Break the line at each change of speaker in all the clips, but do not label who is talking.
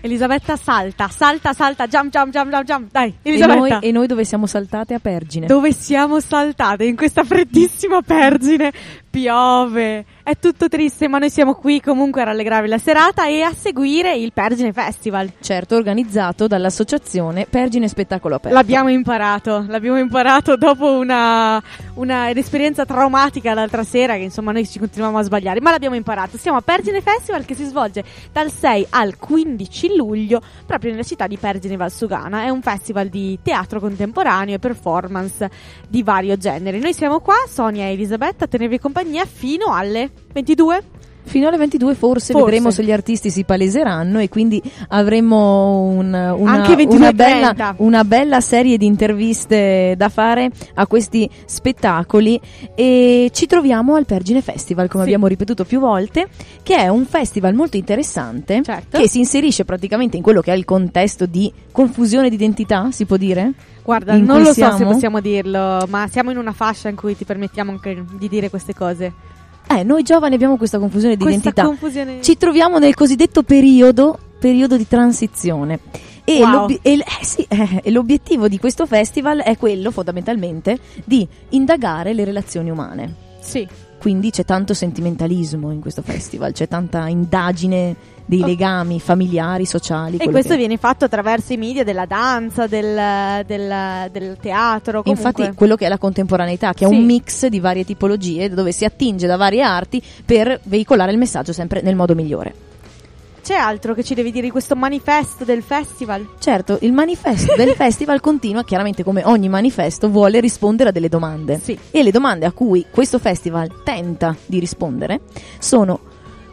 Elisabetta salta, salta, salta, jump, jump, jump, jump, jump. Dai,
E
Elisabetta.
noi, e noi dove siamo saltate a Pergine.
Dove siamo saltate in questa freddissima Pergine? Piove, è tutto triste, ma noi siamo qui comunque a rallegrarvi la serata e a seguire il Pergine Festival.
Certo, organizzato dall'associazione Pergine Spettacolo Aperto.
L'abbiamo imparato, l'abbiamo imparato dopo una, una- un'esperienza traumatica l'altra sera, che insomma noi ci continuiamo a sbagliare, ma l'abbiamo imparato. Siamo a Pergine Festival che si svolge dal 6 al 15 luglio proprio nella città di Pergine Valsugana. È un festival di teatro contemporaneo e performance di vario genere. Noi siamo qua, Sonia e Elisabetta, a tenervi compagnia fino alle 22.
Fino alle 22 forse,
Forse.
vedremo se gli artisti si paleseranno e quindi avremo un- una,
Anche 22
una bella,
30.
una bella serie di interviste da fare a questi spettacoli e ci troviamo al Pergine Festival, come
Sì.
abbiamo ripetuto più volte, che è un festival molto interessante
Certo.
che si inserisce praticamente in quello che è il contesto di confusione di identità, si può dire?
Guarda, non lo so se
siamo?
possiamo dirlo, ma siamo in una fascia in cui ti permettiamo anche di dire queste cose.
Eh, noi giovani abbiamo questa confusione di
Questa
identità.
confusione.
Ci troviamo nel cosiddetto periodo, periodo di transizione. E,
Wow.
l'obi- e l- eh sì, eh, e l'obiettivo di questo festival è quello fondamentalmente di indagare le relazioni umane.
Sì.
Quindi c'è tanto sentimentalismo in questo festival, c'è tanta indagine dei legami familiari, sociali.
E questo
che-
viene fatto attraverso i media della danza, del, del- del teatro. Comunque.
Infatti quello che è la contemporaneità, che è
Sì.
un mix di varie tipologie dove si attinge da varie arti per veicolare il messaggio sempre nel modo migliore.
C'è altro che ci devi dire di questo manifesto del festival?
Certo, il manifesto del festival continua, chiaramente come ogni manifesto, vuole rispondere a delle domande.
Sì.
E le domande a cui questo festival tenta di rispondere sono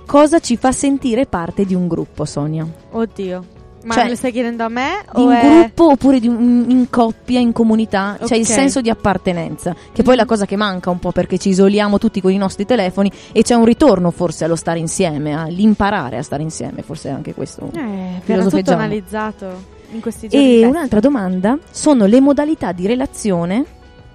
cosa ci fa sentire parte di un gruppo, Sonia?
Oddio. Ma
Cioè,
me lo stai chiedendo a me?
Un
è-
gruppo oppure un- in coppia, in comunità, cioè il senso di appartenenza, che poi è la cosa che manca un po' perché ci isoliamo tutti con i nostri telefoni e c'è un ritorno forse allo stare insieme, all'imparare a stare insieme, forse anche questo.
Eh, verrà tutto analizzato in questi giorni.
E un'altra domanda sono le modalità di relazione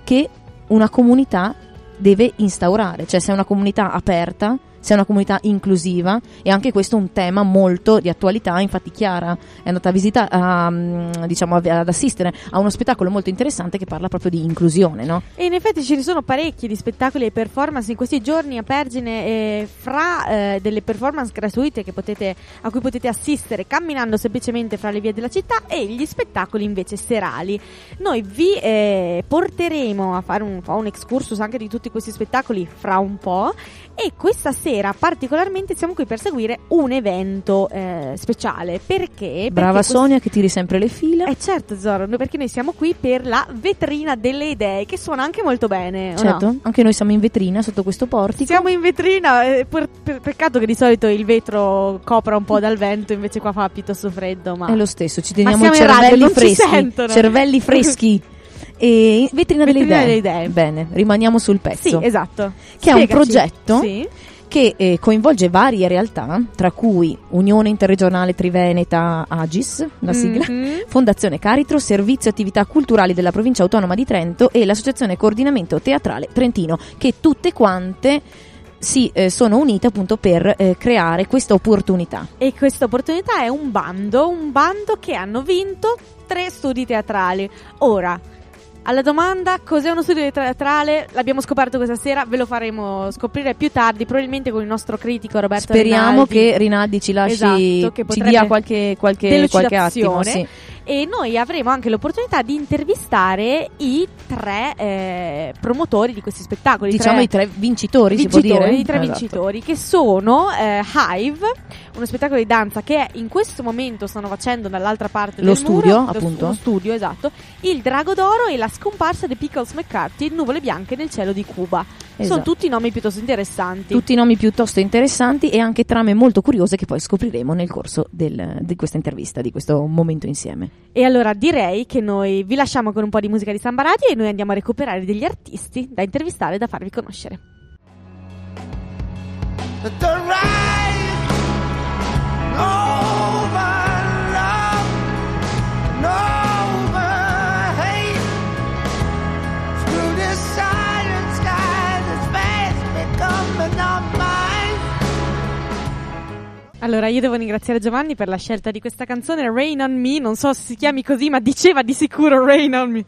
che una comunità deve instaurare, cioè se è una comunità aperta, è una comunità inclusiva e anche questo è un tema molto di attualità, infatti Chiara è andata a visitare, a, mm, diciamo ad assistere a uno spettacolo molto interessante che parla proprio di inclusione, no?
E in effetti ci sono parecchi di spettacoli e performance in questi giorni a Pergine, eh, fra eh, delle performance gratuite potete, a cui potete assistere camminando semplicemente fra le vie della città e gli spettacoli invece serali. Noi vi eh, porteremo a fare un, un excursus anche di tutti questi spettacoli fra un po' e questa sera particolarmente siamo qui per seguire un evento eh, speciale. Perché?
Brava
Perché
Sonia che tiri sempre le fila.
eh certo noi- perché noi siamo qui per la vetrina delle idee che suona anche molto bene.
certo,
no?
anche noi siamo in vetrina sotto questo portico.
Siamo in vetrina, eh, per- per- peccato che di solito il vetro copra un po' dal vento, invece qua fa piuttosto freddo, ma
È lo stesso, ci teniamo i cervelli freschi. Cervelli freschi. E vetrina, delle,
Vetrina
idee.
delle idee.
Bene, rimaniamo sul pezzo.
Sì, esatto.
Che è un
Spiegaci.
progetto
Sì.
Che eh, coinvolge varie realtà, tra cui Unione Interregionale Triveneta Agis, la sigla,
Mhm.
Fondazione Caritro, Servizio Attività Culturali della Provincia Autonoma di Trento e l'Associazione Coordinamento Teatrale Trentino, che tutte quante si eh, sono unite appunto per eh, creare questa opportunità.
E questa opportunità è un bando, un bando che hanno vinto tre studi teatrali. Ora, alla domanda cos'è uno studio teatrale, l'abbiamo scoperto questa sera, ve lo faremo scoprire più tardi, probabilmente con il nostro critico Roberto
Speriamo
Rinaldi.
che Rinaldi ci lasci,
Esatto, che
ci dia qualche, qualche, qualche attimo. Sì.
E noi avremo anche l'opportunità di intervistare i tre eh, promotori di questi spettacoli.
Diciamo
tre
i tre vincitori, si può
vincitori,
dire?
i tre
Esatto.
vincitori che sono eh, Hive, uno spettacolo di danza che in questo momento stanno facendo dall'altra parte
Lo
del
studio,
muro,
appunto.
lo studio, esatto, il Drago d'Oro e la scomparsa di Pickles McCarthy, Nuvole bianche nel cielo di Cuba. Sono
Esatto.
tutti nomi piuttosto interessanti.
Tutti nomi piuttosto interessanti e anche trame molto curiose che poi scopriremo nel corso del- di questa intervista, di questo momento insieme.
E allora direi che noi vi lasciamo con un po' di musica di Samba Radio e noi andiamo a recuperare degli artisti da intervistare e da farvi conoscere.
the right over
Allora, io devo ringraziare Giovanni per la scelta di questa canzone Rain on Me, non so se si chiami così, ma diceva di sicuro Rain on Me.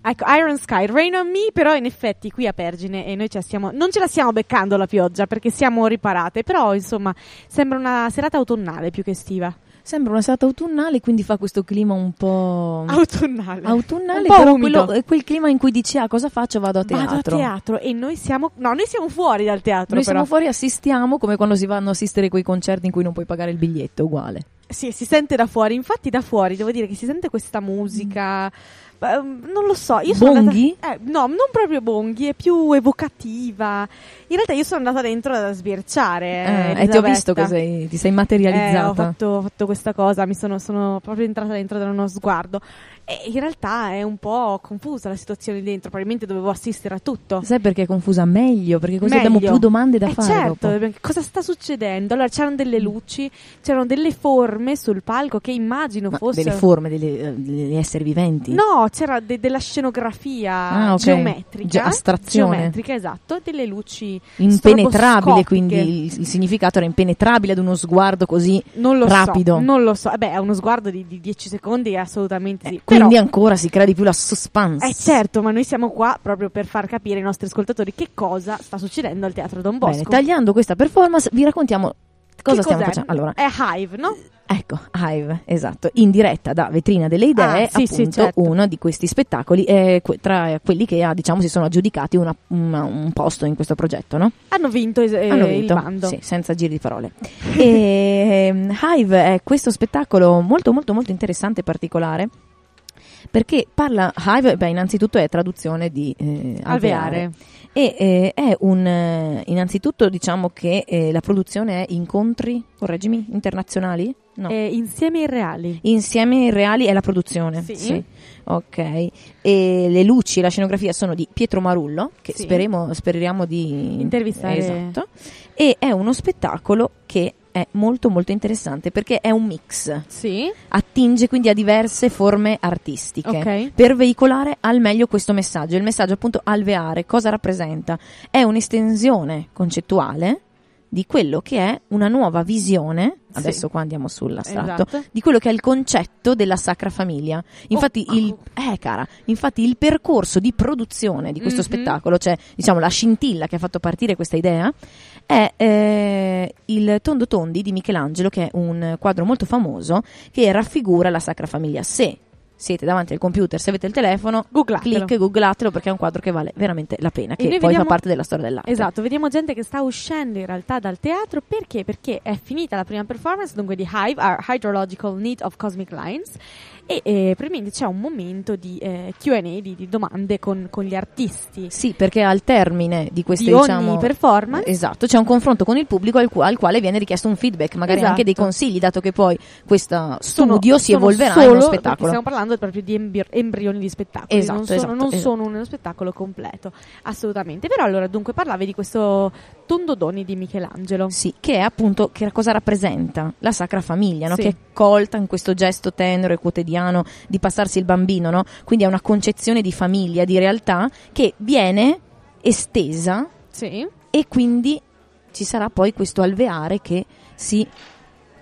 Ecco, Iron Sky, Rain on Me, però in effetti qui a Pergine e noi ce stiamo, non ce la stiamo beccando la pioggia perché siamo riparate, però insomma sembra una serata autunnale più che estiva.
Sembra una serata autunnale, quindi fa questo clima un po'
Autunnale.
autunnale,
Un po'
però quello- è quel clima in cui dici ah cosa faccio? Vado a teatro.
Vado a teatro e noi siamo, no, noi siamo fuori dal teatro
Noi
però.
siamo fuori, assistiamo come quando si vanno a assistere quei concerti in cui non puoi pagare il biglietto, uguale.
Sì, si sente da fuori. Infatti, da fuori devo dire che si sente questa musica. Ehm, non lo so, io sono
Bonghi?
andata- eh, no, non proprio bonghi, è più evocativa. In realtà io sono andata dentro a sbirciare. eh,
Eh, e ti ho visto che sei, ti sei
Eh,
materializzata.
ho, fatto, ho fatto questa cosa, mi sono, sono proprio entrata dentro da uno sguardo. E in realtà è un po' confusa la situazione dentro, probabilmente dovevo assistere a tutto.
Sai perché è confusa? Meglio, perché così abbiamo
Meglio.
più domande da
Eh
fare
certo,
dopo.
cosa sta succedendo? Allora c'erano delle luci, c'erano delle forme sul palco che immagino
Ma
fossero
delle forme, delle- eh, degli esseri viventi.
No, c'era de- della scenografia
Ah, ok.
geometrica.
Ge- astrazione.
Geometrica, esatto, delle luci
Impenetrabile, quindi il, il significato era impenetrabile ad uno sguardo così
non lo
rapido.
so, non lo so. Eh Beh, è uno sguardo di, di 10 secondi, assolutamente sì.
Quindi
Però,
ancora si crea di più la suspense.
eh certo, ma noi siamo qua proprio per far capire ai nostri ascoltatori che cosa sta succedendo al Teatro Don Bosco.
Bene, tagliando questa performance, vi raccontiamo cosa
Che
stiamo
cos'è?
facendo. Allora,
È Hive, no?
ecco, Hive, esatto, in diretta da Vetrina delle Idee,
Ah, sì, sì,
appunto,
certo.
uno di questi spettacoli, eh, que- tra quelli che ah, diciamo si sono aggiudicati una- una- un posto in questo progetto, no?
Hanno vinto, es- eh,
Hanno vinto,
il bando.
sì, senza giri di parole. e, ehm, Hive è questo spettacolo molto molto molto interessante e particolare perché parla Hive, beh, innanzitutto è traduzione di eh,
Alveare.
e eh, è un eh, innanzitutto diciamo che eh, la produzione è incontri, correggimi, internazionali? No.
Eh, insieme irreali.
Insieme reali è la produzione.
Sì.
Ok. E le luci e la scenografia sono di Pietro Marullo, che
Sì.
speriamo, speriamo di
Intervistare.
Esatto. E è uno spettacolo che è molto molto interessante perché è un mix.
Sì.
Attinge quindi a diverse forme artistiche
Ok.
per veicolare al meglio questo messaggio. Il messaggio appunto alveare cosa rappresenta? È un'estensione concettuale di quello che è una nuova visione,
Sì.
adesso qua andiamo sull'astratto,
Esatto.
di quello che è il concetto della sacra famiglia. Infatti,
Oh,
il,
oh.
eh, cara, infatti il percorso di produzione di questo
Mhm.
spettacolo, cioè diciamo la scintilla che ha fatto partire questa idea, è eh, il Tondo Tondi di Michelangelo, che è un quadro molto famoso che raffigura la Sacra Famiglia. Se siete davanti al computer, se avete il telefono,
Googlatelo.
clic, googlatelo perché è un quadro che vale veramente la pena,
E
che poi
vediamo-
fa parte della storia dell'arte.
Esatto, vediamo gente che sta uscendo in realtà dal teatro perché? Perché è finita la prima performance, dunque di Hive, Our Hydrological Need of Cosmic Lines, e eh, probabilmente c'è un momento di eh, QA, di, di domande con, con gli artisti.
Sì, perché al termine di queste
Di
diciamo,
performance.
Esatto, c'è un confronto con il pubblico al, qu- al quale viene richiesto un feedback, magari
Esatto.
anche dei consigli, dato che poi questo
Sono-
studio si
sono
evolverà in uno spettacolo.
Stiamo parlando proprio di embi- embrioni di spettacolo,
Esatto,
non, sono,
esatto,
non
esatto.
sono uno spettacolo completo, assolutamente. Però allora dunque parlavi di questo Tondodoni di Michelangelo.
Sì, che è appunto che cosa rappresenta la Sacra Famiglia, no?
Sì.
che è colta in questo gesto tenero e quotidiano di passarsi il bambino, no? quindi è una concezione di famiglia, di realtà che viene estesa
Sì.
e quindi ci sarà poi questo alveare che si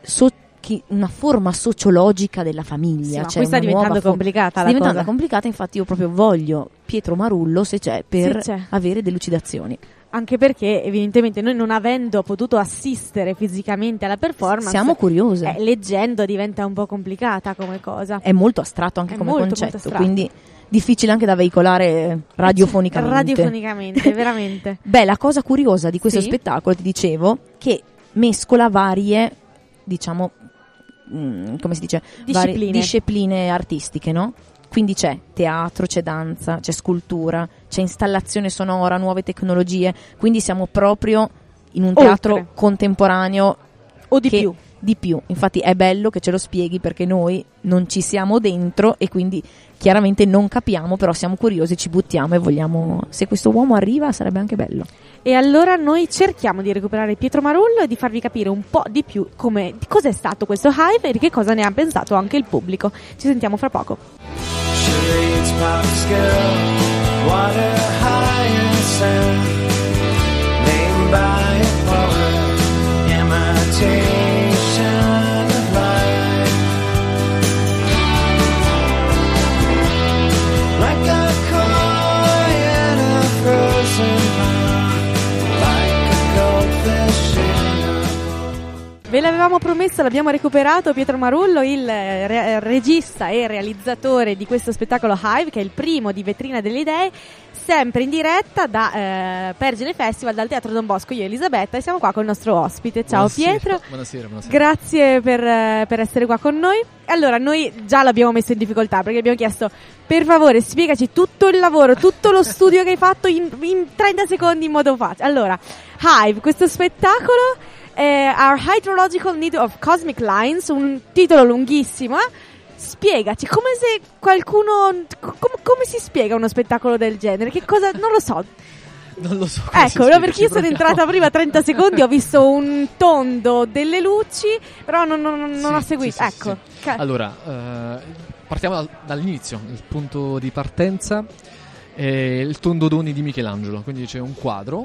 so- chi- una forma sociologica della famiglia.
Sì,
cioè
qui sta
una nuova
diventando complicata
sta diventando
cosa.
complicata, infatti io proprio voglio Pietro Marullo se c'è per
Sì, c'è.
avere delucidazioni.
Anche perché evidentemente noi non avendo potuto assistere fisicamente alla performance,
Siamo curiose.
eh, leggendo diventa un po' complicata come cosa.
è molto astratto anche
È
come
molto, molto
concetto,
astratto.
quindi difficile anche da veicolare radiofonicamente.
Radiofonicamente, veramente.
Beh, la cosa curiosa di questo
Sì.
spettacolo, ti dicevo, che mescola varie, diciamo, mm, come si dice, varie
Discipline.
discipline artistiche, no? Quindi c'è teatro, c'è danza, c'è scultura, c'è installazione sonora, nuove tecnologie, quindi siamo proprio in un
Oltre.
teatro contemporaneo
O di più.
di più. Infatti è bello che ce lo spieghi perché noi non ci siamo dentro e quindi chiaramente non capiamo, però siamo curiosi, ci buttiamo e vogliamo se questo uomo arriva sarebbe anche bello.
E allora noi cerchiamo di recuperare Pietro Marullo e di farvi capire un po' di più come, di cos'è stato questo Hive e di che cosa ne ha pensato anche il pubblico. Ci sentiamo fra poco. Promesso l'abbiamo recuperato Pietro Marullo, il eh, re- regista e realizzatore di questo spettacolo Hive, che è il primo di Vetrina delle Idee, sempre in diretta da eh, Pergine Festival, dal Teatro Don Bosco. Io e Elisabetta e siamo qua con il nostro ospite. Ciao
Buonasera.
Pietro.
Buonasera, buonasera.
Grazie per, eh, per essere qua con noi. Allora, noi già l'abbiamo messo in difficoltà perché abbiamo chiesto, per favore, spiegaci tutto il lavoro, tutto lo studio che hai fatto in, in 30 secondi in modo facile. Allora, Hive, questo spettacolo è Our Hydrological Need of Cosmic Lines, un titolo lunghissimo, eh? Spiegaci, come se qualcuno... com- come si spiega uno spettacolo del genere? Che cosa... non lo so.
Non lo so.
Ecco, no, perché io sono entrata prima 30 secondi, ho visto un tondo delle luci, però non, non- non
Sì,
ho seguito.
sì,
ecco.
sì. Allora, eh, partiamo dal- dall'inizio. Il punto di partenza è il Tondodoni di Michelangelo. Quindi c'è un quadro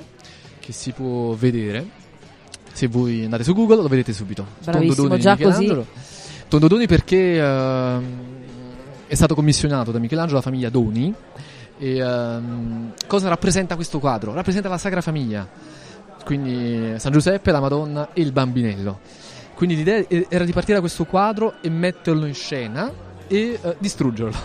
che si può vedere. Se voi andate su Google lo vedete subito.
Bravissimo,
Tondodoni
già così.
Tondodoni perché ehm, è stato commissionato da Michelangelo la famiglia Doni. E ehm, cosa rappresenta questo quadro? Rappresenta la Sacra Famiglia. Quindi San Giuseppe, la Madonna e il Bambinello. Quindi l'idea era di partire da questo quadro e metterlo in scena e eh, distruggerlo.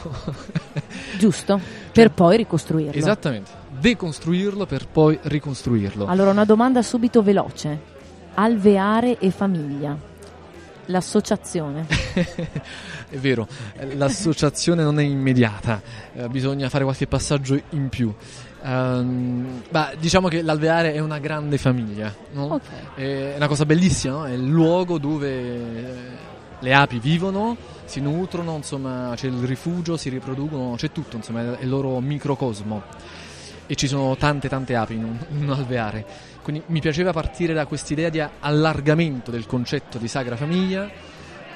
Giusto? Per poi ricostruirlo.
Esattamente. Decostruirlo per poi ricostruirlo.
Allora, una domanda subito veloce. Alveare e famiglia. L'associazione.
è vero, l'associazione non è immediata, eh, bisogna fare qualche passaggio in più. Ehm, ma diciamo che l'alveare è una grande famiglia, no?
Ok.
È una cosa bellissima, no? è il luogo dove eh, le api vivono, si nutrono, insomma, c'è il rifugio, si riproducono, c'è tutto, insomma, è il loro microcosmo. E ci sono tante tante api in un, in un alveare. Quindi mi piaceva partire da quest'idea di allargamento del concetto di Sagra Famiglia,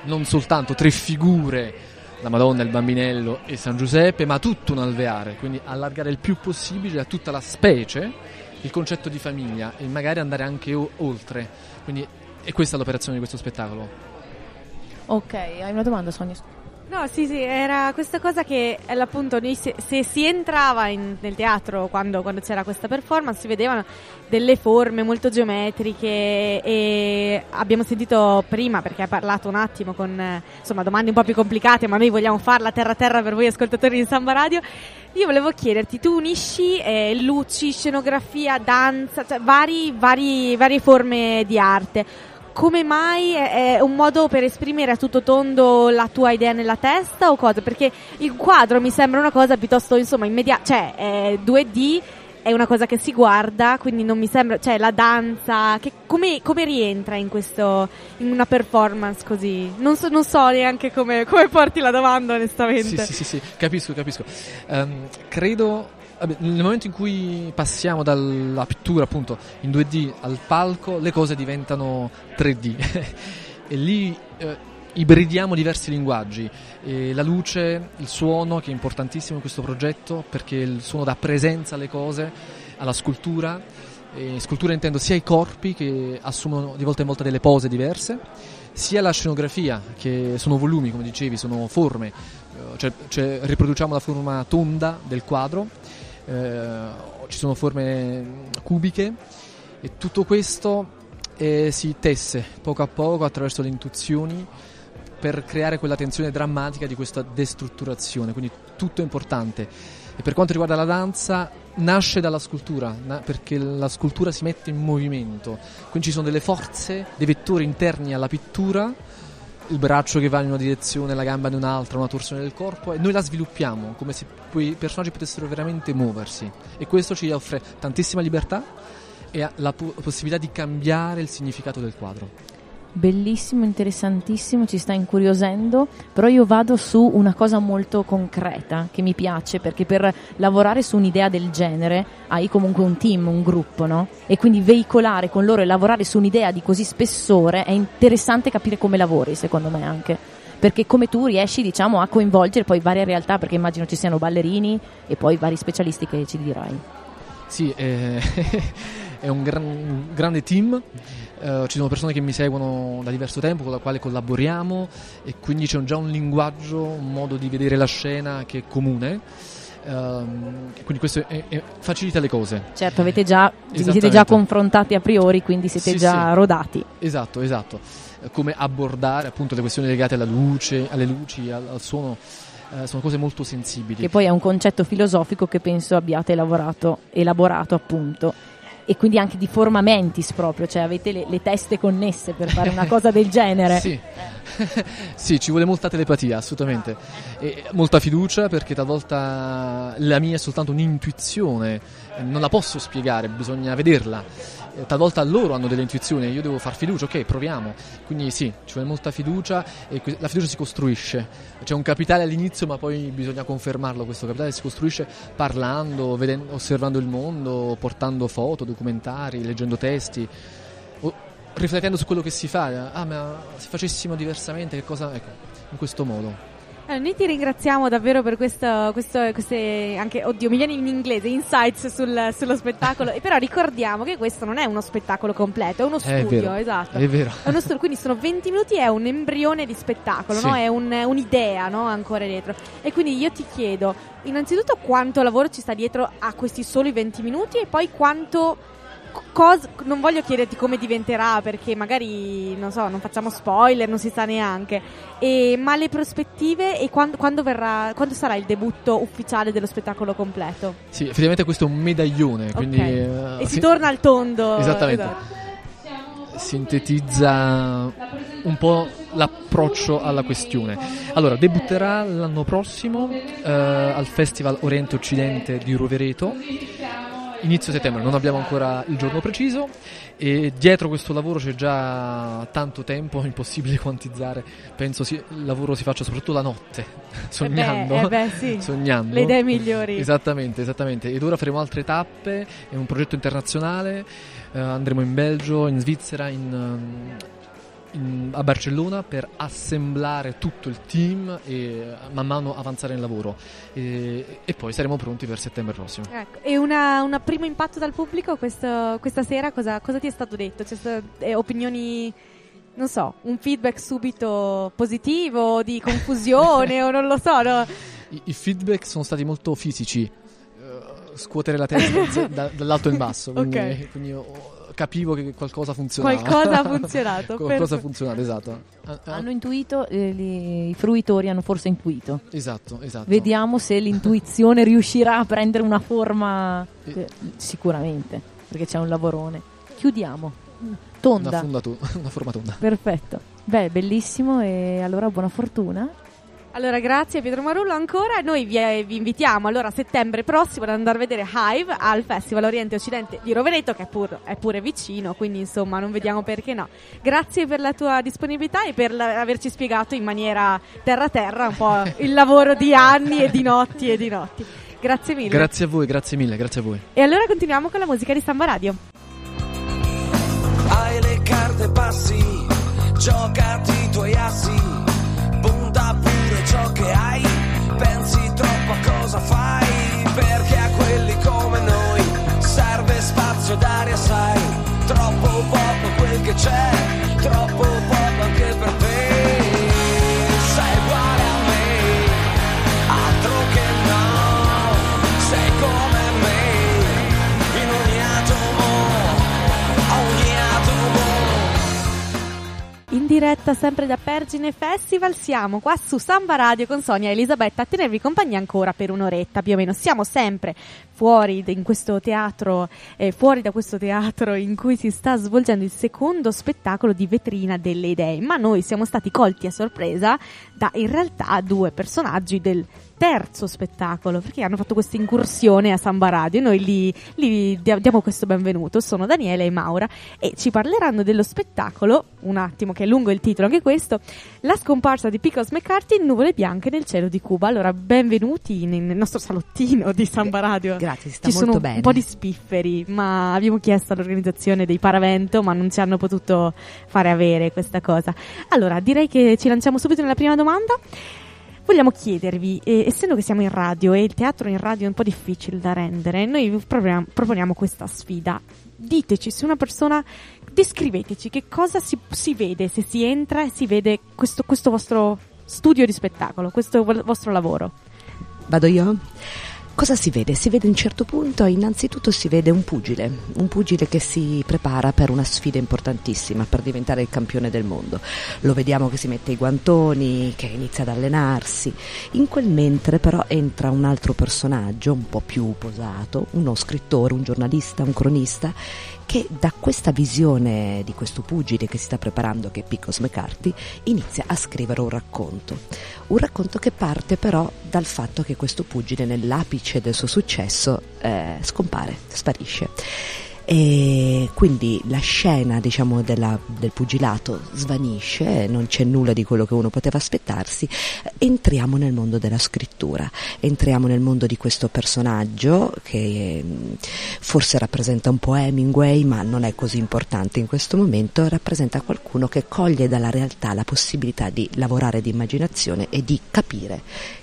non soltanto tre figure, la Madonna, il Bambinello e San Giuseppe, ma tutto un alveare, quindi allargare il più possibile a tutta la specie il concetto di famiglia e magari andare anche o- oltre. Quindi è questa l'operazione di questo spettacolo.
Ok, hai una domanda Sonia?
No, sì, sì, era questa cosa che eh, appunto se, se si entrava in- nel teatro quando, quando c'era questa performance si vedevano delle forme molto geometriche e abbiamo sentito prima perché ha parlato un attimo con insomma domande un po' più complicate ma noi vogliamo farla terra terra per voi ascoltatori di Samba Radio. Io volevo chiederti tu unisci eh, luci, scenografia, danza cioè vari, vari, varie forme di arte come mai è un modo per esprimere a tutto tondo la tua idea nella testa o cosa? Perché il quadro mi sembra una cosa piuttosto, insomma, immediata, cioè è 2D, è una cosa che si guarda, quindi non mi sembra, cioè la danza, che come, come rientra in questo, in una performance così? Non so, non so neanche come, come porti la domanda, onestamente.
Sì, sì, sì, sì, capisco, capisco. Ehm, credo, nel momento in cui passiamo dalla pittura appunto in 2D al palco, le cose diventano 3D e lì eh, ibridiamo diversi linguaggi. E la luce, il suono, che è importantissimo in questo progetto perché il suono dà presenza alle cose, alla scultura. E scultura intendo sia i corpi che assumono di volta in volta delle pose diverse, sia la scenografia, che sono volumi, come dicevi, sono forme. Cioè, cioè, riproduciamo la forma tonda del quadro, eh, ci sono forme cubiche e tutto questo eh, si tesse poco a poco attraverso le intuizioni per creare quella tensione drammatica di questa destrutturazione, quindi tutto è importante. E per quanto riguarda la danza, nasce dalla scultura, na- perché la scultura si mette in movimento, quindi ci sono delle forze, dei vettori interni alla pittura, il braccio che va in una direzione, la gamba in un'altra, una torsione del corpo, e noi la sviluppiamo come se quei personaggi potessero veramente muoversi. E questo ci offre tantissima libertà e la po- possibilità di cambiare il significato del quadro.
Bellissimo, interessantissimo, ci sta incuriosendo, però io vado su una cosa molto concreta che mi piace perché per lavorare su un'idea del genere hai comunque un team, un gruppo, no? E quindi veicolare con loro e lavorare su un'idea di così spessore è interessante capire come lavori, secondo me anche. Perché come tu riesci, diciamo, a coinvolgere poi varie realtà, perché immagino ci siano ballerini e poi vari specialisti che ci dirai.
Sì, eh, è un, gran- grande team, eh, ci sono persone che mi seguono da diverso tempo, con la quale collaboriamo e quindi c'è già un linguaggio, un modo di vedere la scena che è comune. Ehm, quindi questo è- è- facilita le cose.
Certo, avete già, vi siete già confrontati a priori, quindi siete
Sì,
già
sì.
rodati.
Esatto, esatto. eh, come abbordare appunto le questioni legate alla luce, alle luci, al, al suono. eh, sono cose molto sensibili.
Che poi è un concetto filosofico che penso abbiate lavorato, elaborato appunto. E quindi anche di forma mentis proprio, cioè avete le, le teste connesse per fare una cosa del genere.
Sì. sì, ci vuole molta telepatia, assolutamente. E molta fiducia perché talvolta la mia è soltanto un'intuizione, non la posso spiegare, bisogna vederla. Eh, Talvolta loro hanno delle intuizioni, io devo far fiducia, ok, proviamo. Quindi sì, ci vuole molta fiducia e la fiducia si costruisce. C'è un capitale all'inizio, ma poi bisogna confermarlo. Questo capitale si costruisce parlando, veden- osservando il mondo, portando foto, documentari, leggendo testi. riflettendo su quello che si fa, ah ma se facessimo diversamente che cosa, ecco, in questo modo.
Allora, noi ti ringraziamo davvero per questo, questo- queste anche, oddio, mi viene in inglese, insights sul- sullo spettacolo. e però ricordiamo che questo non è uno spettacolo completo, è uno
È
studio,
vero,
esatto.
è vero.
È uno studio, quindi sono 20 minuti, è un embrione di spettacolo,
Sì.
no? È un- un'idea, no? Ancora dietro. E quindi io ti chiedo, innanzitutto quanto lavoro ci sta dietro a questi soli 20 minuti e poi quanto... cos- non voglio chiederti come diventerà perché magari non so, non facciamo spoiler, non si sa neanche. E- ma le prospettive e quando, quando verrà, quando sarà il debutto ufficiale dello spettacolo completo?
Sì, effettivamente questo è un medaglione, quindi eh,
e si
sì,
torna al tondo.
Esattamente.
esatto.
sintetizza un po' l'approccio alla questione. Allora, debutterà l'anno prossimo eh, al Festival Oriente Occidente di Rovereto. Inizio settembre, non abbiamo ancora il giorno preciso e dietro questo lavoro c'è già tanto tempo, impossibile quantizzare. Penso si- il lavoro si faccia soprattutto la notte, sognando.
Eh beh, eh beh, sì.
sognando.
Le idee migliori.
Esattamente, esattamente. Ed ora faremo altre tappe, è un progetto internazionale, eh, andremo in Belgio, in Svizzera, in, in- a Barcellona per assemblare tutto il team e man mano avanzare nel lavoro. E, e poi saremo pronti per settembre prossimo.
Ecco, E una, un primo impatto dal pubblico questo- questa sera cosa, cosa ti è stato detto? C'è stato eh, opinioni, non so, un feedback subito positivo, di confusione o non lo so, no?
I, i feedback sono stati molto fisici. eh, Scuotere la testa da- dall'alto in basso, quindi,
Ok.
quindi ho- capivo che qualcosa funzionava.
Qualcosa ha funzionato,
qualcosa ha funzionato, esatto. Ah, ah,
Hanno intuito, eh, li- i fruitori hanno forse intuito.
Esatto, esatto.
Vediamo se l'intuizione riuscirà a prendere una forma.
Eh.
eh, Sicuramente, perché c'è un lavorone. Chiudiamo.
Una,
Tonda.
fondato- una forma tonda.
Perfetto. Beh, bellissimo e allora buona fortuna.
Allora, grazie Pietro Marullo ancora. Noi vi, eh, vi invitiamo allora a settembre prossimo ad andare a vedere Hive al Festival Oriente Occidente di Rovereto, che è, pur- è pure vicino, quindi insomma non vediamo perché no. Grazie per la tua disponibilità e per la- averci spiegato in maniera terra-terra un po' il lavoro di anni e di notti e di notti. Grazie mille.
Grazie a voi, grazie mille, grazie a voi.
e allora continuiamo con la musica di Samba Radio.
Hai le carte passi, giocati i tuoi assi, ciò che hai, pensi troppo a cosa fai, perché a quelli come noi serve spazio d'aria, sai, troppo poco quel che c'è, troppo poco anche per te,
diretta sempre da Pergine Festival siamo qua su Samba Radio con Sonia e Elisabetta a tenervi compagnia ancora per un'oretta più o meno. Siamo sempre fuori in questo teatro, eh, fuori da questo teatro in cui si sta svolgendo il secondo spettacolo di vetrina delle idee, ma noi siamo stati colti a sorpresa da in realtà due personaggi del terzo spettacolo perché hanno fatto questa incursione a Samba Radio. E noi li, li dia- diamo questo benvenuto. Sono Daniele e Maura e ci parleranno dello spettacolo un attimo che è lungo il titolo anche questo la scomparsa di Pickles McCarthy Nuvole bianche nel cielo di Cuba. Allora benvenuti nel nel nostro salottino di Samba Radio.
Grazie, sta
ci
molto
sono
bene.
un po' di spifferi ma abbiamo chiesto all'organizzazione dei Paravento ma non ci hanno potuto fare avere questa cosa. Allora direi che ci lanciamo subito nella prima domanda Vogliamo chiedervi, eh, essendo che siamo in radio e il teatro in radio è un po' difficile da rendere, noi vi proponiamo, questa sfida. Diteci se una persona, descriveteci che cosa si, si vede se si entra e si vede questo, questo vostro studio di spettacolo, questo vo- vostro lavoro.
Vado io? Cosa si vede? Si vede a un certo punto, innanzitutto si vede un pugile, un pugile che si prepara per una sfida importantissima, per diventare il campione del mondo. Lo vediamo che si mette i guantoni, che inizia ad allenarsi. In quel mentre però entra un altro personaggio, un po' più posato, uno scrittore, un giornalista, un cronista, che da questa visione di questo pugile che si sta preparando, che è Picos McCarthy, inizia a scrivere un racconto. Un racconto che parte però dal fatto che questo pugile nell'apice del suo successo eh, scompare, sparisce e quindi la scena diciamo, della, del pugilato svanisce, non c'è nulla di quello che uno poteva aspettarsi, entriamo nel mondo della scrittura, entriamo nel mondo di questo personaggio che mm, forse rappresenta un po' Hemingway ma non è così importante in questo momento, rappresenta qualcuno che coglie dalla realtà la possibilità di lavorare di immaginazione e di capire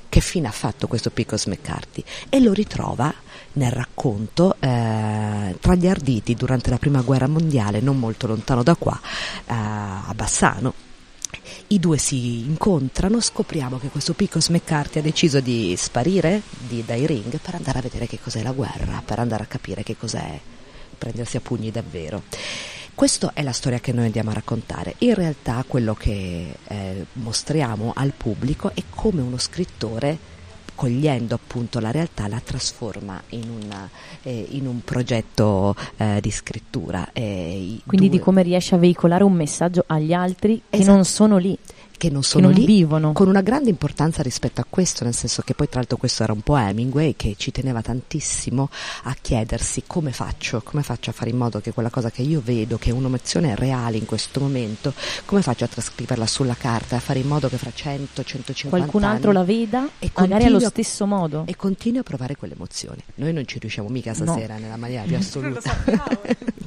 che fine ha fatto questo Picos McCarthy e lo ritrova nel racconto eh, tra gli arditi durante la prima guerra mondiale, non molto lontano da qua, eh, a Bassano. I due si incontrano, scopriamo che questo Picos McCarthy ha deciso di sparire di, dai ring per andare a vedere che cos'è la guerra, per andare a capire che cos'è prendersi a pugni davvero. Questa è la storia che noi andiamo a raccontare. In realtà quello che eh, mostriamo al pubblico è come uno scrittore cogliendo appunto la realtà la trasforma in, una, eh, in un progetto eh, di scrittura.
Quindi due... di come riesce a veicolare un messaggio agli altri che
esatto.
non sono lì
che non sono
che non
lì
vivono.
con una grande importanza rispetto a questo, nel senso che poi tra l'altro questo era un po' Hemingway che ci teneva tantissimo a chiedersi come faccio, come faccio a fare in modo che quella cosa che io vedo, che è un'emozione reale in questo momento, come faccio a trascriverla sulla carta, a fare in modo che fra 100, 150
qualcun altro la veda e magari allo stesso modo
e continui a provare quell'emozione. Noi non ci riusciamo mica stasera no. nella maniera più assoluta.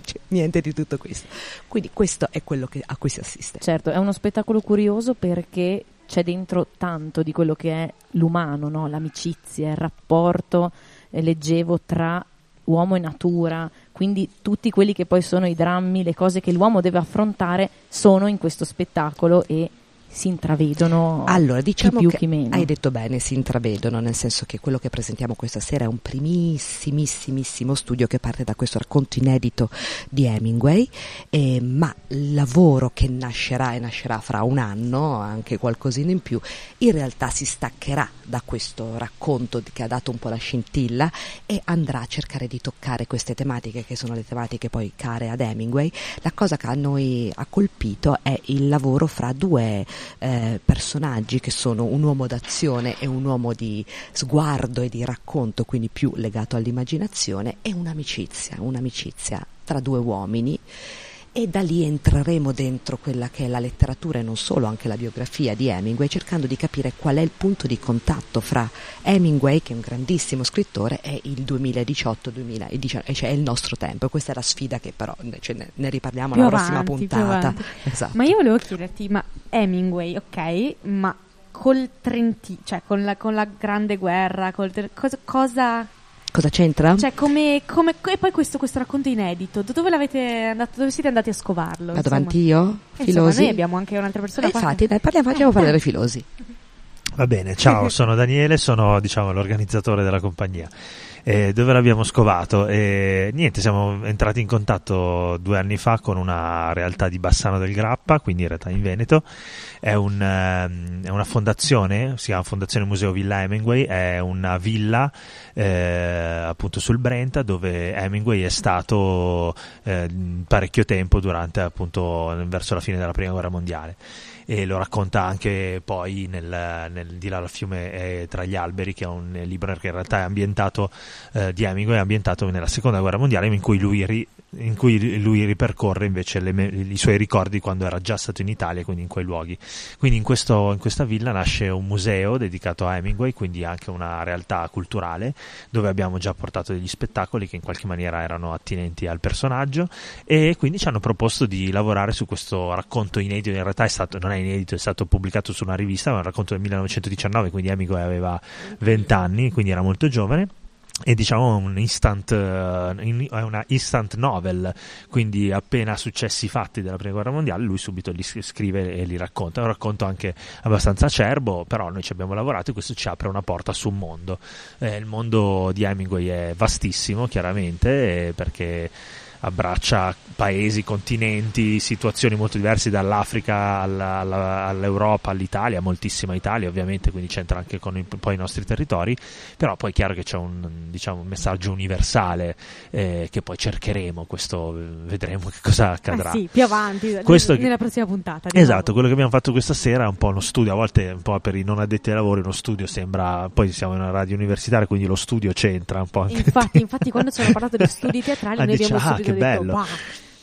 cioè, niente di tutto questo. Quindi questo è quello che, a cui si assiste.
Certo, è uno spettacolo curioso perché c'è dentro tanto di quello che è l'umano, no? l'amicizia, il rapporto eh, leggevo tra uomo e natura, quindi tutti quelli che poi sono i drammi, le cose che l'uomo deve affrontare sono in questo spettacolo e si intravedono
allora, diciamo
chi più
che
chi meno.
Hai detto bene, si intravedono, nel senso che quello che presentiamo questa sera è un primissimissimo studio che parte da questo racconto inedito di Hemingway, eh, ma il lavoro che nascerà e nascerà fra un anno, anche qualcosina in più, in realtà si staccherà da questo racconto che ha dato un po' la scintilla e andrà a cercare di toccare queste tematiche che sono le tematiche poi care ad Hemingway. La cosa che a noi ha colpito è il lavoro fra due eh, personaggi che sono un uomo d'azione e un uomo di sguardo e di racconto, quindi più legato all'immaginazione, e un'amicizia, un'amicizia tra due uomini e da lì entreremo dentro quella che è la letteratura e non solo, anche la biografia di Hemingway, cercando di capire qual è il punto di contatto fra Hemingway, che è un grandissimo scrittore, e il 2018-2019, cioè il nostro tempo. Questa è la sfida che però cioè, ne, ne, riparliamo
più
alla
avanti,
prossima puntata.
Esatto. Ma io volevo chiederti, ma Hemingway, ok, ma col Trentino, cioè con la, con la Grande Guerra, col, cosa, cosa
Cosa c'entra?
Cioè, come, come, e poi questo, questo racconto inedito, dove, andato, dove siete andati a scovarlo?
Vado avanti io?
Eh, filosi? Insomma, noi abbiamo anche un'altra persona.
Eh, infatti, dai, parliamo, facciamo parlare filosi.
Va bene, ciao, sono Daniele, sono diciamo, l'organizzatore della compagnia eh, dove l'abbiamo scovato? E niente, siamo entrati in contatto due anni fa con una realtà di Bassano del Grappa, quindi in realtà in Veneto, è, un, ehm, è una fondazione, si chiama Fondazione Museo Villa Hemingway, è una villa eh, appunto sul Brenta dove Hemingway è stato eh, parecchio tempo durante appunto verso la fine della prima guerra mondiale e lo racconta anche poi nel, nel Di là al fiume e tra gli alberi che è un libro che in realtà è ambientato eh, di Hemingway è ambientato nella seconda guerra mondiale in cui lui ri, in cui lui ripercorre invece le, i suoi ricordi quando era già stato in Italia, quindi in quei luoghi. Quindi in, questo, in, questa villa nasce un museo dedicato a Hemingway, quindi anche una realtà culturale dove abbiamo già portato degli spettacoli che in qualche maniera erano attinenti al personaggio e quindi ci hanno proposto di lavorare su questo racconto inedito, in realtà è stato, non è inedito, è stato pubblicato su una rivista, è un racconto del 1919, quindi Hemingway aveva 20 anni, quindi era molto giovane è diciamo un instant, eh, è una instant novel, quindi appena successi i fatti della prima guerra mondiale lui subito li scrive e li racconta. È un racconto anche abbastanza acerbo, però noi ci abbiamo lavorato e questo ci apre una porta su un mondo. Eh, il mondo di Hemingway è vastissimo, chiaramente, eh, perché abbraccia paesi, continenti, situazioni molto diverse dall'Africa alla- alla- all'Europa, all'Italia, moltissima Italia ovviamente, quindi c'entra anche con i, poi i nostri territori, però poi è chiaro che c'è un, diciamo, un messaggio universale eh, che poi cercheremo, questo eh, vedremo che cosa accadrà.
Ah, sì, più avanti,
Questo-
nella prossima puntata. diciamo.
Esatto, quello che abbiamo fatto questa sera è un po' uno studio, a volte un po' per i non addetti ai lavori uno studio sembra, poi siamo in una radio universitaria, quindi lo studio c'entra un po'. anche
Infatti, infatti, quando ci hanno parlato di studi teatrali,
Ah,
noi
dice,
abbiamo
"Ah, che
detto:
bello."
"Wow, ma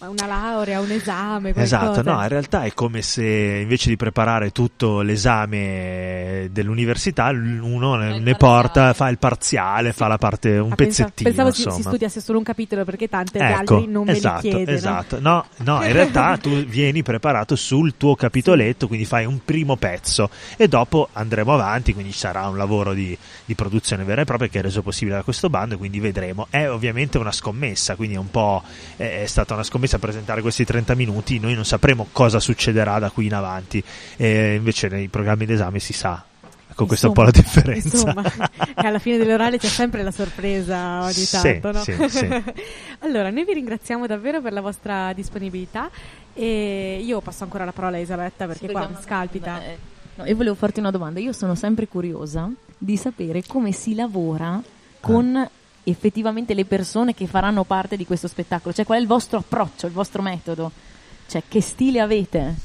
una laurea, un esame, qualcosa.
Esatto, no, in realtà è come se invece di preparare tutto l'esame dell'università, uno ne, ne porta, fa il parziale, fa la parte, un
Ah,
pezzettino.
pensavo si,
insomma.
si studiasse solo un capitolo perché tante
Ecco,
altri non
esatto,
me li chiede. no?
esatto. No, no, in realtà tu vieni preparato sul tuo capitoletto, quindi fai un primo pezzo e dopo andremo avanti, quindi ci sarà un lavoro di, di produzione vera e propria che è reso possibile da questo bando e quindi vedremo. È ovviamente una scommessa, quindi è un po' è è stata una scommessa presentare questi 30 minuti, noi non sapremo cosa succederà da qui in avanti, e invece nei programmi d'esame si sa. Ecco, questa è un po' la differenza.
Insomma, e alla fine dell'orale c'è sempre la sorpresa ogni
Sì,
tanto, no?
sì, sì.
allora, noi vi ringraziamo davvero per la vostra disponibilità e io passo ancora la parola a Elisabetta perché qua mi scalpita.
Eh, no, io volevo farti una domanda. Io sono sempre curiosa di sapere come si lavora con effettivamente le persone che faranno parte di questo spettacolo. Cioè, qual è il vostro approccio, il vostro metodo? Cioè, che stile avete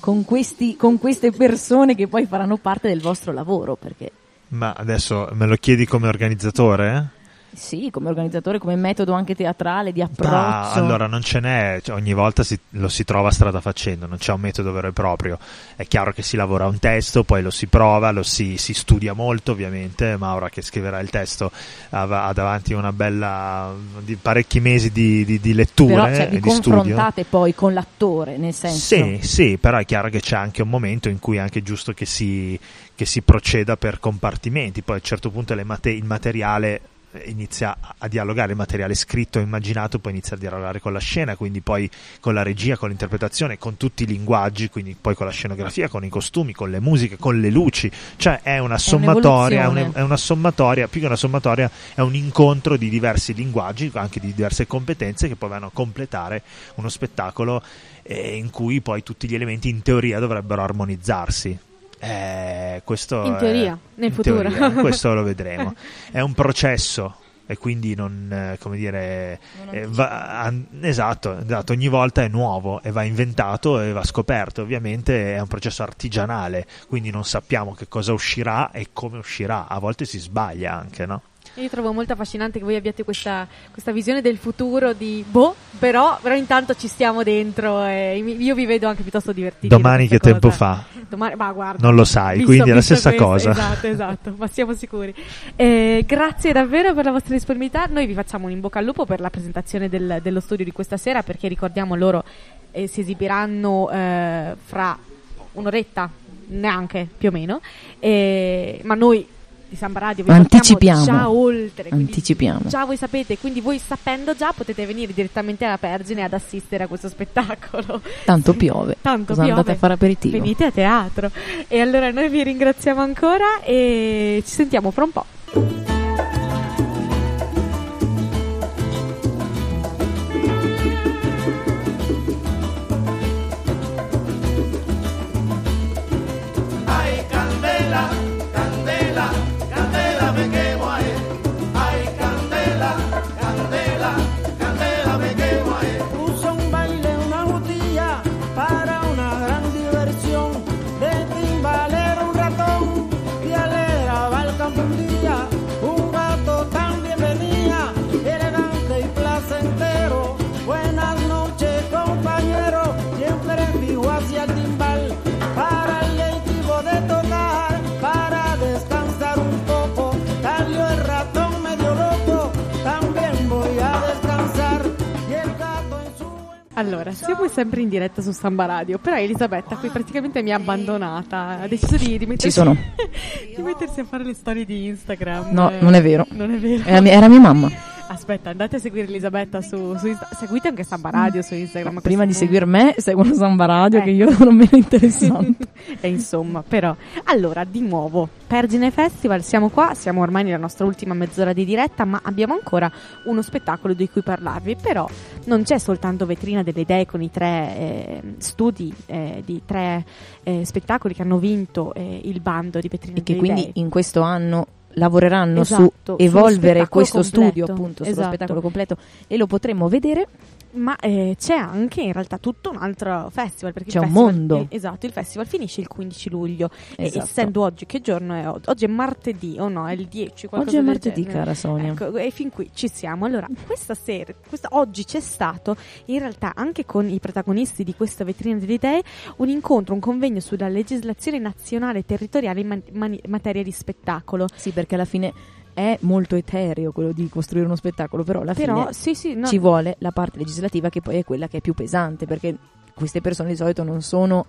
con, questi, con queste persone che poi faranno parte del vostro lavoro? Perché
Ma adesso me lo chiedi come organizzatore?
Sì, come organizzatore, come metodo anche teatrale, di approccio.
Ma allora non ce n'è, cioè, ogni volta si- lo si trova strada facendo, non c'è un metodo vero e proprio. È chiaro che si lavora un testo, poi lo si prova, lo si, si studia molto ovviamente. Maura che scriverà il testo ha, ha davanti una bella di parecchi mesi di, di, di letture
Però cioè,
e
vi
di studio.
confrontate poi con l'attore, nel senso...
Sì, sì, però è chiaro che c'è anche un momento in cui è anche giusto che si, che si proceda per compartimenti, poi a un certo punto le mate- il materiale eh, inizia a- dialogare, il materiale scritto e immaginato poi inizia a dialogare con la scena, quindi poi con la regia, con l'interpretazione, con tutti i linguaggi, quindi poi con la scenografia, con i costumi, con le musiche, con le luci, cioè è una sommatoria, è, un- è una sommatoria, più che una sommatoria è un incontro di diversi linguaggi, anche di diverse competenze che poi vanno a completare uno spettacolo eh, in cui poi tutti gli elementi in teoria dovrebbero armonizzarsi. Eh, questo
In
è-
teoria, nel
in
futuro.
teoria, questo lo vedremo. È un processo e quindi non, eh, come dire, eh, va- an- esatto, esatto, ogni volta è nuovo e va inventato e va scoperto. Ovviamente è un processo artigianale, quindi non sappiamo che cosa uscirà e come uscirà. A volte si sbaglia anche, no?
Io trovo molto affascinante che voi abbiate questa, questa visione del futuro di boh, però, però intanto ci stiamo dentro e io vi vedo anche piuttosto divertiti.
Domani che
questa
tempo
cosa.
fa?
Domani, ma guarda,
Non lo sai,
visto-
quindi è la stessa
questo,
cosa.
Esatto, esatto, ma siamo sicuri. Eh, grazie davvero per la vostra disponibilità. Noi vi facciamo un in bocca al lupo per la presentazione del- dello studio di questa sera, perché ricordiamo loro eh, si esibiranno eh, fra un'oretta, neanche più o meno. Eh, ma noi di Samba Radio vi
Anticipiamo.
già oltre.
Anticipiamo.
Già voi sapete, quindi voi sapendo già potete venire direttamente alla Pergine ad assistere a questo spettacolo.
Tanto piove.
Tanto
Cosa
piove.
andate a fare aperitivo?
Venite a teatro. E allora noi vi ringraziamo ancora e ci sentiamo fra un po'.
Ay,
Allora, siamo sempre in diretta su Samba Radio, però Elisabetta qui praticamente mi ha abbandonata, ha deciso di, di mettersi,
sono.
di mettersi a fare le storie di Instagram.
No, non è vero.
Non è vero.
Era, mia- era mia mamma.
Aspetta, andate a seguire Elisabetta su, su Insta- seguite anche Samba Radio su Instagram. a
Prima di seguire me, seguono Samba Radio, che io
Ecco.
non meno interessante.
e insomma, però. Allora, di nuovo, Pergine Festival, siamo qua, siamo ormai nella nostra ultima mezz'ora di diretta, ma abbiamo ancora uno spettacolo di cui parlarvi. Però non c'è soltanto vetrina delle idee con i tre eh, studi eh, di tre eh, spettacoli che hanno vinto eh, il bando di vetrina
e che
delle
quindi
idee.
in questo anno lavoreranno
Esatto,
su evolvere questo
completo.
studio appunto sullo
Esatto.
spettacolo completo e lo potremo vedere
Ma eh, c'è anche in realtà tutto un altro festival. Perché
C'è un
festival-
mondo.
il- esatto, il festival finisce il 15 luglio. E
Esatto.
essendo oggi, che giorno è oggi? Oggi è martedì o no? È il 10. qualcosa
oggi è martedì
genere.
cara Sonia
Ecco, e fin qui ci siamo. Allora, questa sera, questa- oggi c'è stato in realtà anche con i protagonisti di questa vetrina delle idee un incontro, un convegno sulla legislazione nazionale e territoriale in man- mani- materia di spettacolo.
sì perché alla fine è molto etereo quello di costruire uno spettacolo però alla
Però,
fine
sì, sì, no,
ci vuole la parte legislativa che poi è quella che è più pesante perché queste persone di solito non sono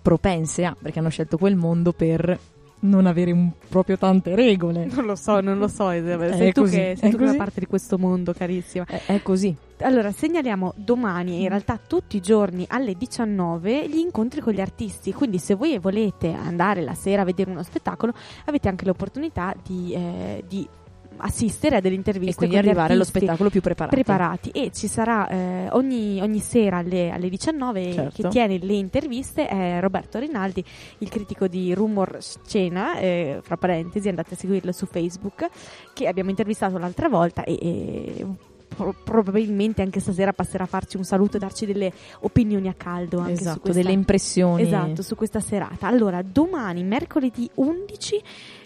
propense a perché hanno scelto quel mondo per non avere un- proprio tante regole
non lo so, non lo so.
È
Sei tu
così,
che sei tu
così.
parte di questo mondo, carissima.
è, è così
Allora, segnaliamo domani, in realtà tutti i giorni alle 19, gli incontri con gli artisti. Quindi, se voi volete andare la sera a vedere uno spettacolo, avete anche l'opportunità di, eh, di assistere a delle interviste
e quindi arrivare allo spettacolo più preparato
preparati e ci sarà eh, ogni, ogni sera alle, alle 19
Certo.
che tiene le interviste è Roberto Rinaldi il critico di Rumor Scena eh, fra parentesi andate a seguirlo su Facebook che abbiamo intervistato l'altra volta e, e pro- probabilmente anche stasera passerà a farci un saluto e darci delle opinioni a caldo anche su
esatto
questa
delle impressioni
Esatto, su questa serata. Allora, domani, mercoledì 11,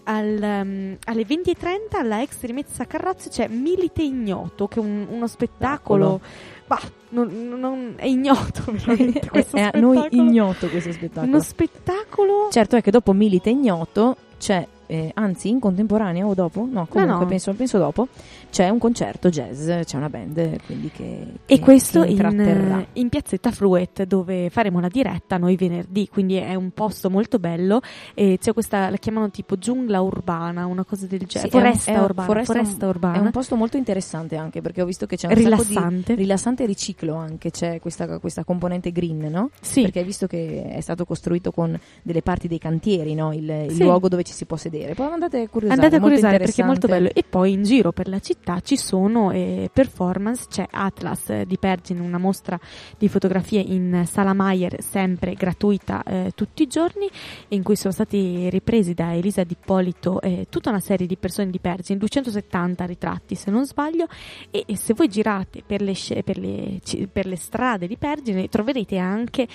al, um, alle 20.30 alla ex rimezza carrozze c'è Milite Ignoto, che è un- uno spettacolo... Bah, non, non- è ignoto veramente
è,
questo
è a noi
spettacolo.
ignoto questo spettacolo.
Uno spettacolo...
Certo è che dopo Milite Ignoto c'è, eh, anzi in contemporanea o dopo? No, comunque
no.
Penso, penso dopo, c'è un concerto jazz, c'è una band quindi che...
E
che-
questo
che
in, in piazzetta Fruet dove faremo la diretta noi venerdì, quindi è un posto molto bello e c'è questa, la chiamano tipo giungla urbana, una cosa del genere,
Sì, è un-
foresta
è un-
urbana,
foresta
foresta, urbana,
È un posto molto interessante anche perché ho visto che c'è un
rilassante.
di rilassante e riciclo anche, c'è questa, questa componente green, no?
Sì.
Perché hai visto che è stato costruito con delle parti dei cantieri, no? Il, il
Sì.
luogo dove ci si può sedere. Poi andate a curiosare,
Andate a curiosare perché è molto bello. E poi in giro per la città ci sono eh, performance, c'è Atlas eh, di Pergine, una mostra di fotografie in Sala Maier, sempre gratuita eh, tutti i giorni, in cui sono stati ripresi da Elisa Di Polito eh, tutta una serie di persone di Pergine, 270 ritratti se non sbaglio, e, e se voi girate per le, per le per le strade di Pergine troverete anche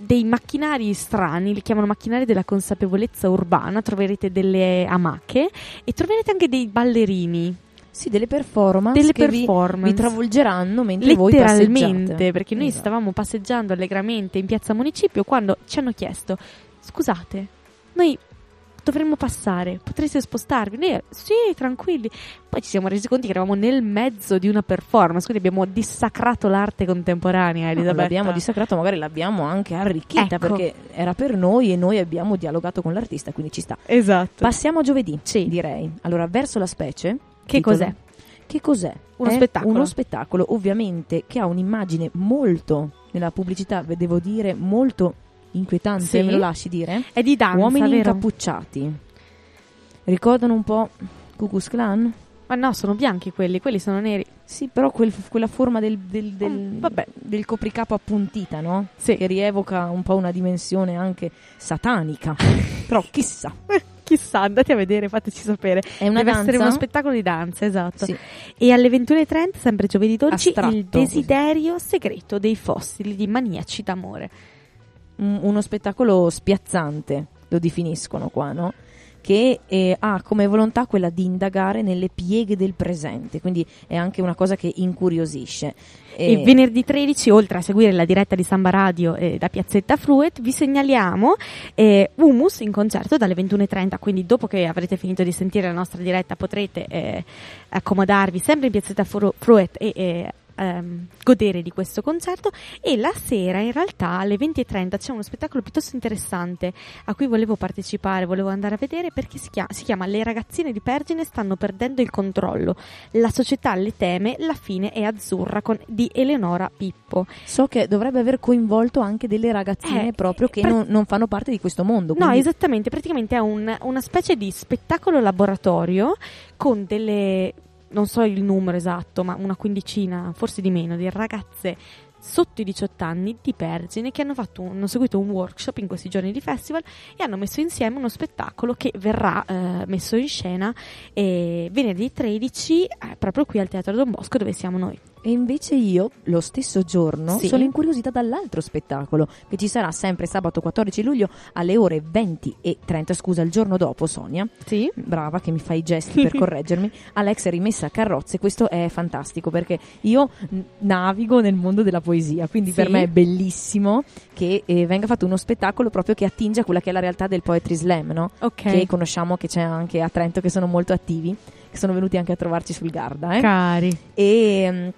dei macchinari strani, li chiamano macchinari della consapevolezza urbana, troverete delle amache e troverete anche dei ballerini,
Sì, delle performance
delle
che vi-
performance.
vi, travolgeranno mentre voi
letteralmente,
passeggiate.
perché noi
Esatto.
stavamo passeggiando allegramente in piazza Municipio quando ci hanno chiesto "Scusate, noi dovremmo passare, potreste spostarvi?" Noi "Sì, tranquilli". Poi ci siamo resi conto che eravamo nel mezzo di una performance, quindi abbiamo dissacrato l'arte contemporanea,
No,
Elisabetta.
l'abbiamo dissacrato, magari l'abbiamo anche arricchita
Ecco.
perché era per noi e noi abbiamo dialogato con l'artista, quindi ci sta.
Esatto.
Passiamo a giovedì,
Sì.
direi. Allora, verso la specie.
Che
titolo.
cos'è?
Che cos'è?
Uno
È
spettacolo.
Uno spettacolo, ovviamente, che ha un'immagine molto, nella pubblicità, devo dire, molto inquietante,
Sì.
me lo lasci dire?
È di danza,
Uomini
vero?
incappucciati. Ricordano un po' Ku Klux Klan?
Ma no, sono bianchi quelli, quelli sono neri.
Sì, però quel- quella forma del, del- del-
Mm, vabbè.
del copricapo appuntita, no?
Sì.
Che rievoca un po' una dimensione anche satanica. però chissà.
Chissà, andate a vedere, fateci sapere.
È una
Deve
danza?
essere uno spettacolo di danza, esatto.
Sì.
E alle 21.30, sempre giovedì 12,
Astratto.
il desiderio segreto dei fossili di maniaci d'amore.
Un- uno spettacolo spiazzante, lo definiscono qua, no? Che eh, ha come volontà quella di indagare nelle pieghe del presente, quindi è anche una cosa che incuriosisce.
E venerdì 13, oltre a seguire la diretta di Samba Radio eh, da Piazzetta Fruet, vi segnaliamo eh, Humus in concerto dalle 21.30, quindi dopo che avrete finito di sentire la nostra diretta potrete eh, accomodarvi sempre in Piazzetta Fru- Fruet e eh, ehm, godere di questo concerto e la sera in realtà alle 20.30 c'è uno spettacolo piuttosto interessante a cui volevo partecipare, volevo andare a vedere perché si chiama, si chiama Le ragazzine di Pergine stanno perdendo il controllo, la società le teme, la fine è azzurra con, di Eleonora Pippo.
So che dovrebbe aver coinvolto anche delle ragazzine
Eh,
proprio che
per-
non, non fanno parte di questo mondo.
No,
quindi-
esattamente, praticamente è un- una specie di spettacolo laboratorio con delle, non so il numero esatto, ma una quindicina, forse di meno, di ragazze sotto i 18 anni di Pergine che hanno, un- hanno seguito un workshop in questi giorni di festival e hanno messo insieme uno spettacolo che verrà eh, messo in scena eh, venerdì 13 eh, proprio qui al Teatro Don Bosco dove siamo noi.
E invece io, lo stesso giorno,
Sì.
sono incuriosita dall'altro spettacolo che ci sarà sempre sabato 14 luglio alle ore 20 e 30, scusa, il giorno dopo, Sonia.
Sì?
Brava che mi fa i gesti per correggermi. Alex è rimessa a carrozze, questo è fantastico perché io navigo nel mondo della poesia, quindi per
Sì.
me è bellissimo che eh, venga fatto uno spettacolo proprio che attinge a quella che è la realtà del Poetry Slam, no?
Ok.
Che conosciamo che c'è anche a Trento che sono molto attivi, che sono venuti anche a trovarci sul Garda, eh?
Cari.
e mm,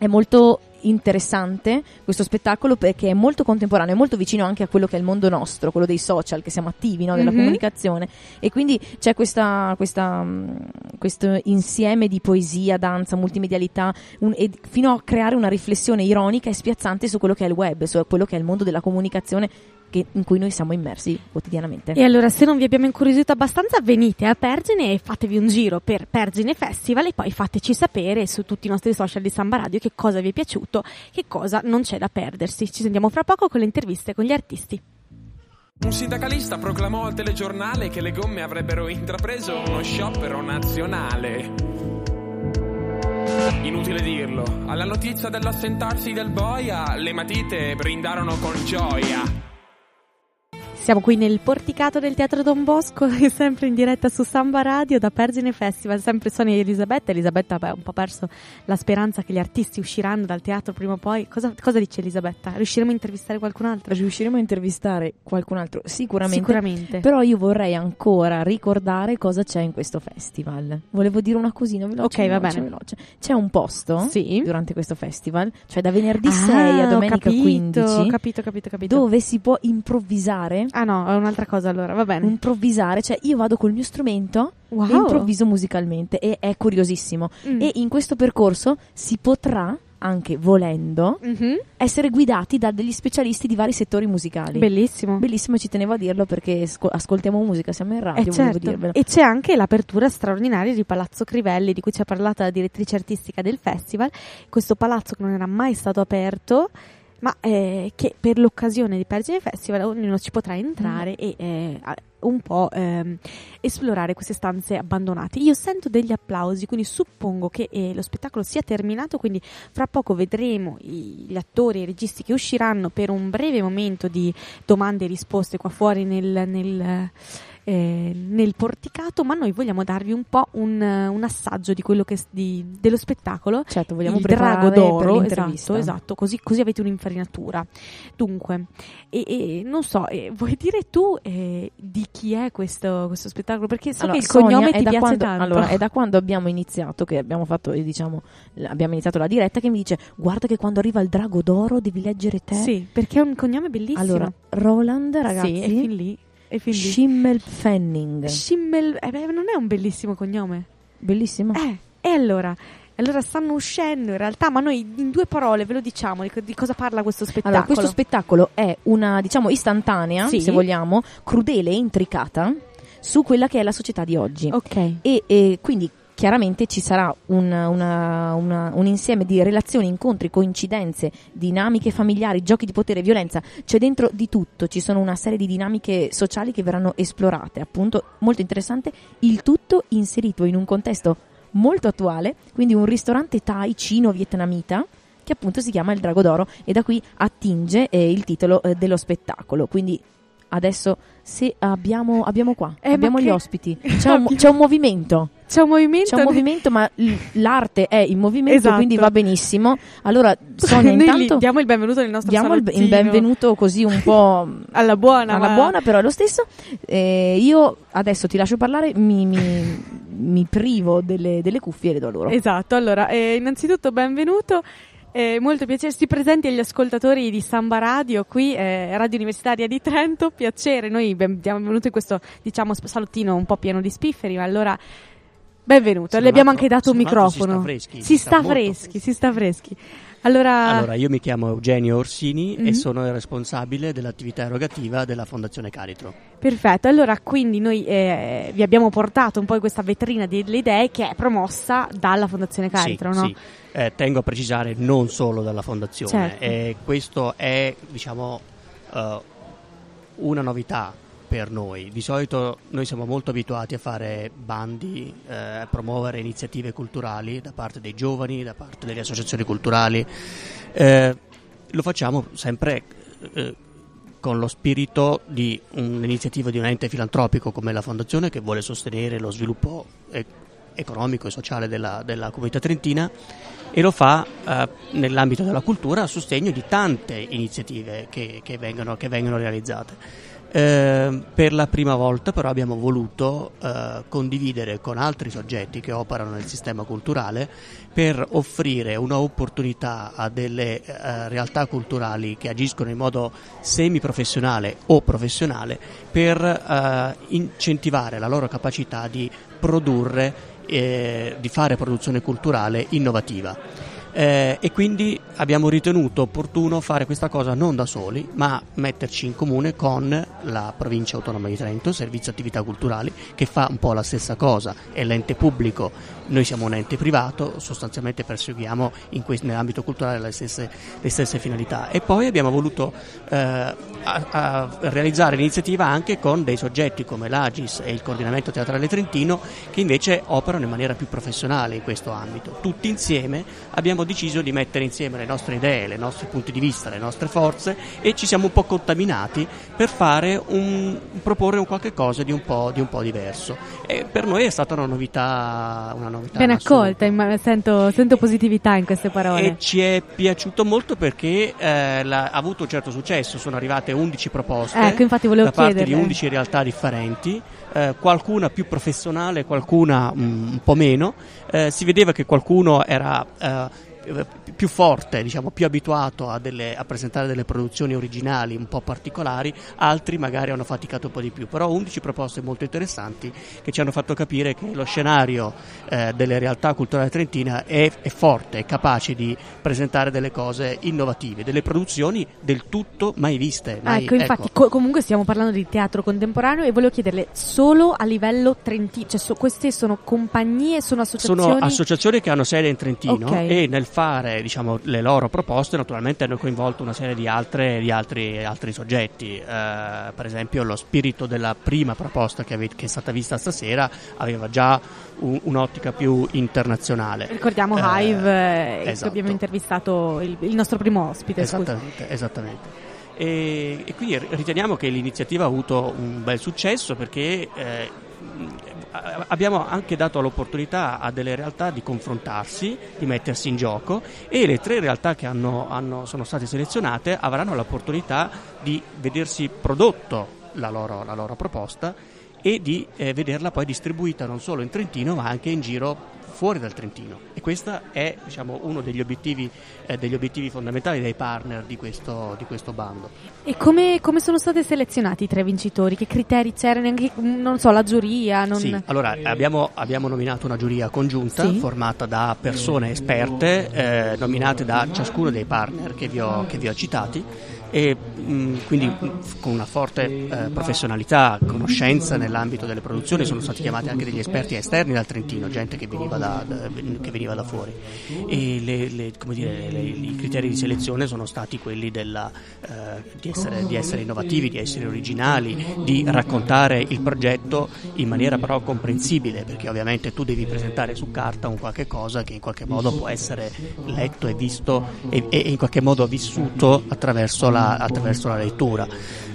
è molto interessante questo spettacolo perché è molto contemporaneo, è molto vicino anche a quello che è il mondo nostro, quello dei social, che siamo attivi no, nella
Mhm.
comunicazione e quindi c'è questa, questa, mm, questo insieme di poesia, danza, multimedialità un- fino a creare una riflessione ironica e spiazzante su quello che è il web, su quello che è il mondo della comunicazione che- in cui noi siamo immersi quotidianamente.
E allora, se non vi abbiamo incuriosito abbastanza, venite a Pergine e fatevi un giro per Pergine Festival e poi fateci sapere su tutti i nostri social di Samba Radio che cosa vi è piaciuto, che cosa non c'è da perdersi. Ci sentiamo fra poco con le interviste con gli artisti.
Un sindacalista proclamò al telegiornale che le gomme avrebbero intrapreso uno sciopero nazionale. Inutile dirlo, alla notizia dell'assentarsi del boia, le matite brindarono con gioia.
Siamo qui nel porticato del Teatro Don Bosco, sempre in diretta su Samba Radio da Pergine Festival, sempre Sonia e Elisabetta. Elisabetta ha un po' perso la speranza che gli artisti usciranno dal teatro prima o poi. Cosa, cosa dice Elisabetta? Riusciremo a intervistare qualcun altro?
Riusciremo a intervistare qualcun altro? Sicuramente.
Sicuramente.
Però io vorrei ancora ricordare cosa c'è in questo festival. Volevo dire una cosina veloce.
Ok, va
veloce,
bene.
veloce. C'è un posto
Sì.
durante questo festival, cioè da venerdì
Ah,
6 a domenica
capito,
15,
Capito, capito, capito.
dove si può improvvisare.
Ah no, è un'altra cosa allora, va bene.
Improvvisare, cioè io vado col mio strumento
Wow.
e improvviso musicalmente e è curiosissimo.
Mm.
E in questo percorso si potrà, anche volendo,
Mhm.
essere guidati da degli specialisti di vari settori musicali.
Bellissimo.
Bellissimo, ci tenevo a dirlo perché sco- ascoltiamo musica, siamo in radio,
Eh, certo.
dirvelo.
E c'è anche l'apertura straordinaria di Palazzo Crivelli, di cui ci ha parlato la direttrice artistica del festival. Questo palazzo che non era mai stato aperto, ma eh, che per l'occasione di Pergine Festival ognuno ci potrà entrare e eh, un po' ehm, esplorare queste stanze abbandonate. Io sento degli applausi, quindi suppongo che eh, lo spettacolo sia terminato, quindi fra poco vedremo i- gli attori e i registi che usciranno per un breve momento di domande e risposte qua fuori nel, nel, eh, nel porticato, ma noi vogliamo darvi un po' un, un assaggio di quello che di- dello spettacolo.
Certo, vogliamo
il drago d'oro, esatto, esatto, così, così avete un'infarinatura. Dunque, e, e non so, eh, vuoi dire tu eh, di chi è questo, questo spettacolo? Perché so
Allora,
che il
Sonia,
cognome ti piace
quando,
tanto.
Allora, è da quando abbiamo iniziato, che abbiamo fatto, eh, diciamo, abbiamo iniziato la diretta, che mi dice, guarda che quando arriva il drago d'oro devi leggere te.
Sì, perché è un cognome bellissimo.
Allora, Roland, ragazzi,
sì, è fin lì. È fin lì.
Schimmelpfennig.
Schimmel, eh beh, non è un bellissimo cognome.
Bellissimo.
Eh, e allora? Allora stanno uscendo in realtà, ma noi in due parole ve lo diciamo di, di cosa parla questo spettacolo.
Allora, questo spettacolo è una, diciamo, istantanea,
Sì.
se vogliamo, crudele e intricata su quella che è la società di oggi.
Ok.
E, e quindi chiaramente ci sarà un, una- una- un insieme di relazioni, incontri, coincidenze, dinamiche familiari, giochi di potere, violenza. C'è dentro di tutto, ci sono una serie di dinamiche sociali che verranno esplorate, appunto molto interessante, il tutto inserito in un contesto molto attuale, quindi un ristorante thai cino-vietnamita che appunto si chiama Il Drago d'Oro e da qui attinge eh, il titolo eh, dello spettacolo. Quindi adesso se abbiamo, abbiamo qua,
Eh,
abbiamo gli
che-
ospiti, c'è un, c'è un movimento.
C'è un movimento.
C'è un movimento, ma l'arte è in movimento,
Esatto.
quindi va benissimo. Allora, Sonia, intanto
diamo il benvenuto nel nostro
diamo il, il
salottino.
benvenuto così un po'
alla buona.
alla
ma-
buona, però è lo stesso. Eh, io adesso ti lascio parlare, mi, mi- mi privo delle, delle cuffie e le do loro.
Esatto, allora, eh, innanzitutto benvenuto. Eh, molto piacere, si presenti agli ascoltatori di Samba Radio, qui eh, Radio Universitaria di Trento, piacere, noi siamo venuti in questo diciamo salottino un po' pieno di spifferi, ma allora benvenuto, le abbiamo anche dato un
ma si sta
microfono.
freschi,
si
si
sta,
sta
freschi, si sta freschi. Allora,
Allora, io mi chiamo Eugenio Orsini
Mhm.
e sono il responsabile dell'attività erogativa della Fondazione Caritro.
perfetto, allora quindi noi eh, vi abbiamo portato un po' questa vetrina delle idee che è promossa dalla Fondazione Caritro,
sì,
no?
sì. Eh, tengo a precisare non solo dalla Fondazione,
Certo.
Eh, questo è diciamo eh, una novità per noi. Di solito noi siamo molto abituati a fare bandi, eh, a promuovere iniziative culturali da parte dei giovani, da parte delle associazioni culturali. Eh, lo facciamo sempre eh, con lo spirito di un'iniziativa di un ente filantropico come la Fondazione che vuole sostenere lo sviluppo eh, economico e sociale della, della comunità trentina e lo fa eh, nell'ambito della cultura a sostegno di tante iniziative che, che vengono, che vengono realizzate. Eh, per la prima volta però abbiamo voluto eh, condividere con altri soggetti che operano nel sistema culturale per offrire un'opportunità a delle eh, realtà culturali che agiscono in modo semiprofessionale o professionale per eh, incentivare la loro capacità di produrre, eh, di fare produzione culturale innovativa. Eh, e quindi abbiamo ritenuto opportuno fare questa cosa non da soli, ma metterci in comune con la provincia autonoma di Trento, Servizio Attività Culturali, che fa un po' la stessa cosa, è l'ente pubblico, noi siamo un ente privato, sostanzialmente perseguiamo in que- nell'ambito culturale le stesse, le stesse finalità. E poi abbiamo voluto eh, a- a realizzare l'iniziativa anche con dei soggetti come l'Agis e il Coordinamento Teatrale Trentino, che invece operano in maniera più professionale in questo ambito. Tutti insieme abbiamo deciso di mettere insieme le nostre idee, i nostri punti di vista, le nostre forze e ci siamo un po' contaminati per un, proporre un qualche cosa di un po', di un po' diverso. E per noi è stata una novità, una novità
Ben
assoluta.
accolta, imma- sento, sento positività in queste parole.
E ci è piaciuto molto perché eh, la- ha avuto un certo successo, sono arrivate 11 proposte
Ecco, infatti volevo
da parte di
chiederle.
11 realtà differenti, eh, qualcuna più professionale, qualcuna mm, un po' meno. Eh, si vedeva che qualcuno era eh, più forte, diciamo, più abituato a, delle- a presentare delle produzioni originali un po' particolari, altri magari hanno faticato un po' di più, però 11 proposte molto interessanti che ci hanno fatto capire che lo scenario eh, delle realtà culturali trentina è, è forte, è capace di presentare delle cose innovative, delle produzioni del tutto mai viste. Mai-
ecco, infatti, co- comunque stiamo parlando di teatro contemporaneo e volevo chiederle solo a livello trentino, cioè so- queste sono compagnie, sono associazioni?
Sono associazioni che hanno sede in Trentino
Ok.
e nel fare diciamo, le loro proposte naturalmente hanno coinvolto una serie di, altre, di altri, altri soggetti. Eh, per esempio lo spirito della prima proposta che, ave- che è stata vista stasera aveva già un- un'ottica più internazionale.
Ricordiamo
Eh,
Hive, eh, che
esatto.
abbiamo intervistato il, il nostro primo ospite.
Esattamente, esattamente. E, e quindi riteniamo che l'iniziativa ha avuto un bel successo perché eh, abbiamo anche dato l'opportunità a delle realtà di confrontarsi, di mettersi in gioco e le tre realtà che hanno- hanno- sono state selezionate avranno l'opportunità di vedersi prodotto la loro, la loro proposta e di eh, vederla poi distribuita non solo in Trentino ma anche in giro fuori dal Trentino e questo è diciamo, uno degli obiettivi, eh, degli obiettivi fondamentali dei partner di questo, di questo bando.
E come, come sono stati selezionati i tre vincitori? Che criteri c'erano? Anche, non so, la giuria? Non...
Sì, allora abbiamo, abbiamo nominato una giuria congiunta
Sì.
formata da persone esperte eh, nominate da ciascuno dei partner che vi ho, che vi ho citati e mh, quindi con una forte eh, professionalità, conoscenza nell'ambito delle produzioni sono stati chiamati anche degli esperti esterni dal Trentino, gente che veniva da, da- che veniva da fuori. E le- le- dire, le- i criteri di selezione sono stati quelli della, eh, di, essere, di essere innovativi, di essere originali, di raccontare il progetto in maniera però comprensibile, perché ovviamente tu devi presentare su carta un qualche cosa che in qualche modo può essere letto e visto e, e in qualche modo vissuto attraverso la, la, attraverso la lettura.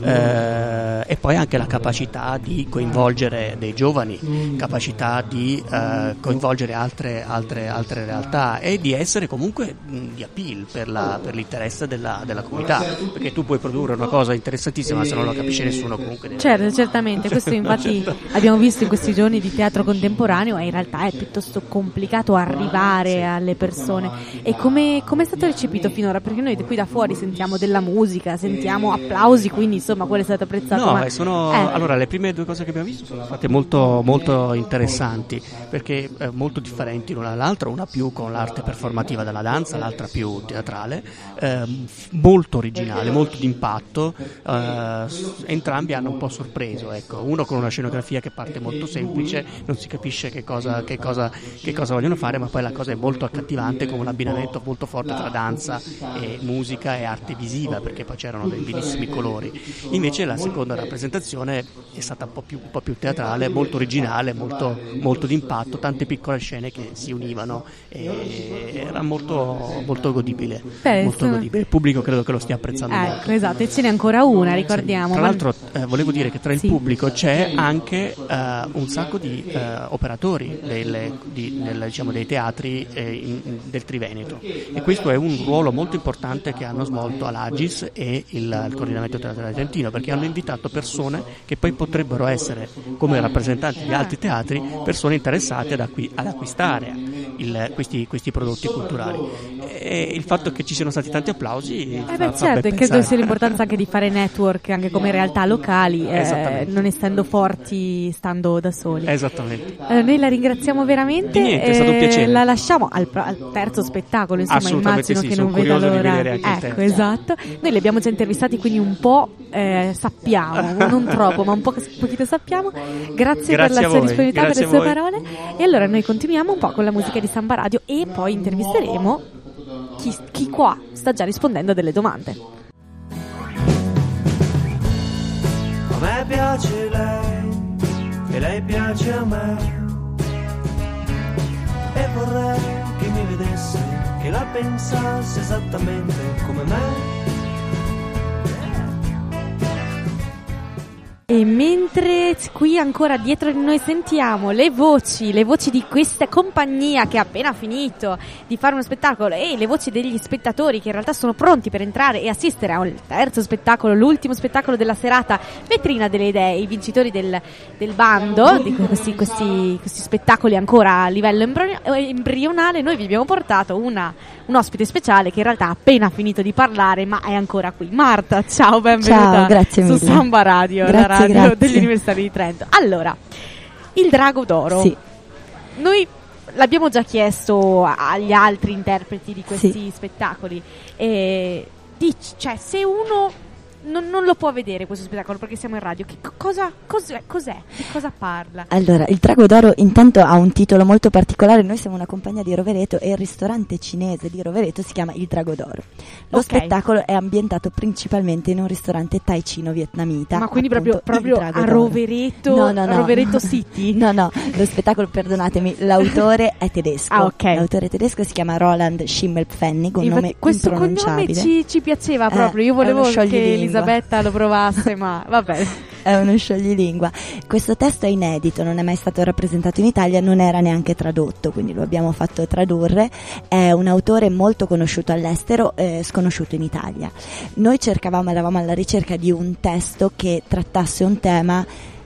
Eh, e poi anche la capacità di coinvolgere dei giovani, capacità di eh, coinvolgere altre, altre, altre, realtà e di essere comunque mh, di appeal per, la, per l'interesse della, della, comunità, perché tu puoi produrre una cosa interessantissima se non lo capisce nessuno comunque.
Certo, certamente, questo infatti abbiamo visto in questi giorni di teatro contemporaneo e in realtà è piuttosto complicato arrivare alle persone. E come, come è stato recepito finora? Perché noi qui da fuori sentiamo della musica, sentiamo applausi, quindi insomma quello è stato apprezzato.
No,
ma-
eh, sono,
eh,
allora le prime due cose che abbiamo visto sono state molto, molto interessanti perché eh, molto differenti l'una dall'altra, una più con l'arte performativa della danza, l'altra più teatrale, f- molto originale, molto d'impatto, eh, entrambi hanno un po' sorpreso, ecco. uno con una scenografia che parte molto semplice, non si capisce che cosa, che cosa- che cosa vogliono fare, ma poi la cosa è molto accattivante con un abbinamento molto forte tra danza e musica e arte visiva, perché poi c'erano dei bellissimi colori. Invece la seconda rappresentazione è stata un po' più, un po' più teatrale, molto originale, molto, molto d'impatto, tante piccole scene che si univano e era molto, molto godibile.
Beh,
molto godibile. Il pubblico credo che lo stia apprezzando molto.
Ecco, esatto, e ce n'è ancora una, ricordiamo.
Tra
ma-
l'altro eh, volevo dire che tra il
Sì.
pubblico c'è anche eh, un sacco di eh, operatori delle- di- nel- diciamo, dei teatri eh, in- del Triveneto e questo è un ruolo molto importante che hanno svolto all'Agis e il, il coordinamento teatrale argentino perché hanno invitato persone che poi potrebbero essere come rappresentanti di altri teatri persone interessate ad, acqui- ad acquistare il- questi, questi prodotti culturali e il fatto che ci siano stati tanti applausi
Eh
fa-
beh, certo, e credo sia l'importanza anche di fare network anche come realtà locali, eh, non essendo forti stando da soli.
esattamente
Eh, noi la ringraziamo veramente.
Niente, è stato un piacere.
La lasciamo al, al terzo spettacolo, insomma, immagino
sì,
che non veda
di
l'ora. ecco, esatto. Noi li abbiamo già intervistati, quindi un po' eh, sappiamo, non troppo, ma un po' un pochino sappiamo. Grazie, per
Grazie
la
a
sua disponibilità, per le
grazie
sue parole. E allora noi continuiamo un po' con la musica di Samba Radio e poi intervisteremo chi, chi qua sta già rispondendo a delle domande.
A me piace lei e lei piace a me. E vorrei che mi vedesse, che la pensasse esattamente come me.
E mentre qui ancora dietro di noi sentiamo le voci, le voci di questa compagnia che ha appena finito di fare uno spettacolo e le voci degli spettatori che in realtà sono pronti per entrare e assistere al terzo spettacolo, l'ultimo spettacolo della serata, vetrina delle idee, i vincitori del, del bando di questi, questi, questi spettacoli ancora a livello eh, embrionale, noi vi abbiamo portato una, un ospite speciale che in realtà ha appena finito di parlare ma è ancora qui. Marta, ciao, benvenuta
Ciao, grazie
su
mille.
Samba Radio, la
Grazie,
radio
grazie.
dell'Università di Trento. Allora, il Drago d'Oro.
Sì.
Noi l'abbiamo già chiesto agli altri interpreti di questi
Sì.
spettacoli. E dici, cioè, se uno non, non lo può vedere questo spettacolo perché siamo in radio, che co- cosa, cos'è, cos'è? Di cosa parla?
Allora, il Drago d'Oro intanto ha un titolo molto particolare, noi siamo una compagnia di Rovereto e il ristorante cinese di Rovereto si chiama Il Drago d'Oro. Lo
Ok.
spettacolo è ambientato principalmente in un ristorante taicino vietnamita.
Ma quindi
appunto,
proprio, proprio a. Rovereto,
No, no, no.
Rovereto City?
No, no, lo spettacolo, perdonatemi, l'autore è tedesco.
Ah, ok.
L'autore tedesco si chiama Roland Schimmelpfennig, un
Infatti,
nome
questo cognome
impronunciabile.
ci, ci piaceva
Eh,
proprio. Io
è
volevo che. Elisabetta lo provasse, ma va bene.
è uno scioglilingua. Questo testo è inedito, non è mai stato rappresentato in Italia, non era neanche tradotto, quindi lo abbiamo fatto tradurre. È un autore molto conosciuto all'estero, eh, sconosciuto in Italia. Noi cercavamo, eravamo alla ricerca di un testo che trattasse un tema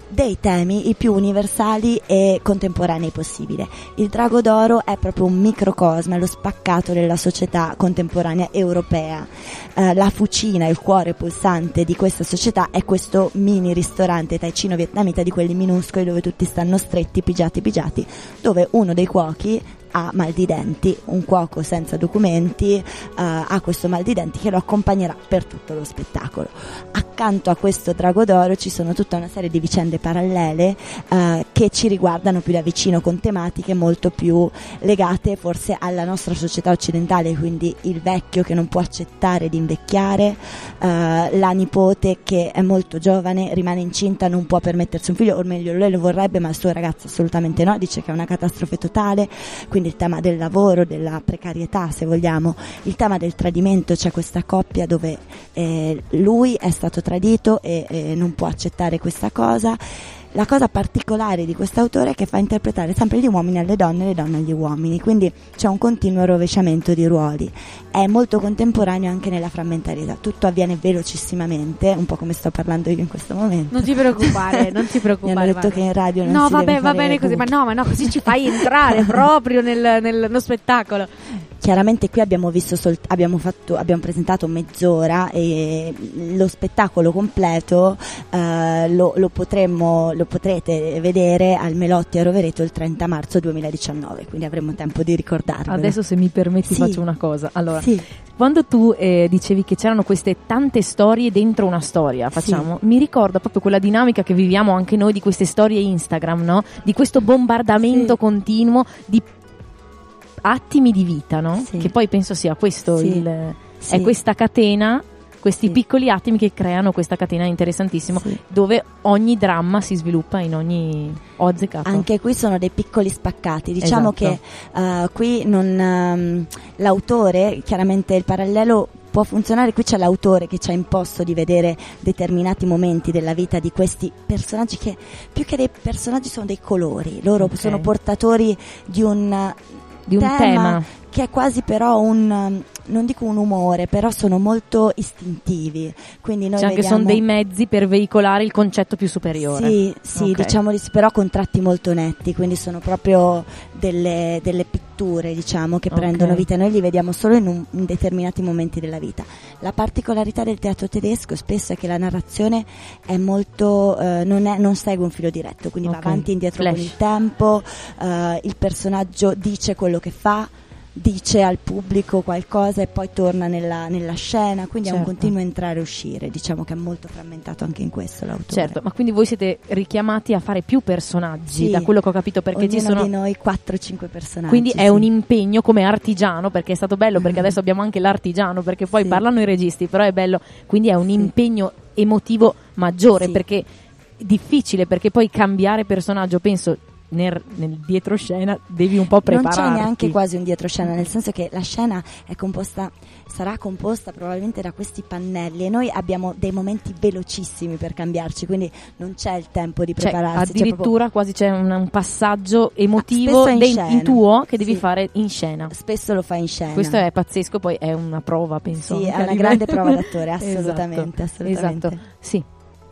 dei temi i più universali e contemporanei possibile. Il Drago d'Oro è proprio un microcosmo, è lo spaccato della società contemporanea europea. Eh, la fucina, il cuore pulsante di questa società è questo mini ristorante taicino vietnamita di quelli minuscoli dove tutti stanno stretti, pigiati, pigiati, dove uno dei cuochi ha mal di denti, un cuoco senza documenti eh, ha questo mal di denti che lo accompagnerà per tutto lo spettacolo. Accanto a questo drago d'oro ci sono tutta una serie di vicende parallele eh, che ci riguardano più da vicino con tematiche molto più legate forse alla nostra società occidentale, quindi il vecchio che non può accettare di invecchiare, eh, la nipote che è molto giovane, rimane incinta, non può permettersi un figlio, o meglio lei lo vorrebbe ma il suo ragazzo assolutamente no, dice che è una catastrofe totale, quindi quindi il tema del lavoro, della precarietà se vogliamo, il tema del tradimento, c'è questa coppia dove eh, lui è stato tradito e eh, non può accettare questa cosa. La cosa particolare di quest'autore è che fa interpretare sempre gli uomini alle donne e le donne agli uomini, quindi c'è un continuo rovesciamento di ruoli. È molto contemporaneo anche nella frammentarietà, tutto avviene velocissimamente, un po' come sto parlando io in questo momento.
Non ti preoccupare, non ti
Mi
preoccupare.
hanno detto che in radio non
No,
si
vabbè, va bene così, ma no, ma no, così ci fai entrare proprio nel, nel- nello spettacolo.
Chiaramente qui abbiamo visto solt- abbiamo, fatto, abbiamo presentato mezz'ora e lo spettacolo completo eh, lo, lo potremmo lo potrete vedere al Melotti a Rovereto il 30 marzo 2019, quindi avremo tempo di ricordarvelo.
Adesso se mi permetti
Sì.
faccio una cosa. Allora,
Sì.
quando tu eh, dicevi che c'erano queste tante storie dentro una storia, facciamo, mi ricorda proprio quella dinamica che viviamo anche noi di queste storie Instagram, no? Di questo bombardamento
Sì.
continuo di attimi di vita, no?
Sì.
Che poi penso sia questo
Sì.
il
Sì.
è questa catena questi piccoli attimi che creano questa catena interessantissima
Sì.
dove ogni dramma si sviluppa in ogni ho azzeccato
Anche qui sono dei piccoli spaccati. Diciamo
Esatto.
che eh, qui non, ehm, l'autore, chiaramente il parallelo può funzionare, qui c'è l'autore che ci ha imposto di vedere determinati momenti della vita di questi personaggi che più che dei personaggi sono dei colori, loro
Ok.
sono portatori di un,
di un tema,
che è quasi però un non dico un umore, però sono molto istintivi. Quindi noi
cioè
vediamo
sono dei mezzi per veicolare il concetto più superiore
sì, sì,
Ok.
diciamo però con tratti molto netti, quindi sono proprio delle, delle pitture, diciamo, che
Ok.
prendono vita. Noi li vediamo solo in, un- in determinati momenti della vita. La particolarità del teatro tedesco spesso è che la narrazione è molto, eh, non, è- non segue un filo diretto, quindi
Ok.
va avanti e indietro con
Flash.
il tempo, eh, il personaggio dice quello che fa. Dice al pubblico qualcosa e poi torna nella, nella scena, quindi è un
Certo.
continuo entrare e uscire. Diciamo che è molto frammentato anche in questo l'autore.
certo ma quindi voi siete richiamati a fare più personaggi
Sì.
da quello che ho capito perché ci
Ognuno
sono
di noi 4-5 personaggi.
Quindi è
sì.
un impegno come artigiano, perché è stato bello, perché adesso abbiamo anche l'artigiano, perché poi
Sì.
parlano i registi, però è bello, quindi è un impegno emotivo maggiore, perché è difficile, perché poi cambiare personaggio, penso, nel, nel dietro-scena devi un po'
non
prepararti.
c'è neanche quasi un dietro-scena, nel senso che la scena è composta, sarà composta probabilmente da questi pannelli e noi abbiamo dei momenti velocissimi per cambiarci, quindi non c'è il tempo di
Cioè,
prepararsi. c'è
addirittura quasi c'è un, un passaggio emotivo
spesso in
de-
scena.
in tuo che devi
Sì.
fare in scena.
spesso lo fa in scena.
Questo è pazzesco, poi è una prova, penso.
Sì, è una grande prova d'attore,
Esatto,
assolutamente, assolutamente.
Esatto. Sì.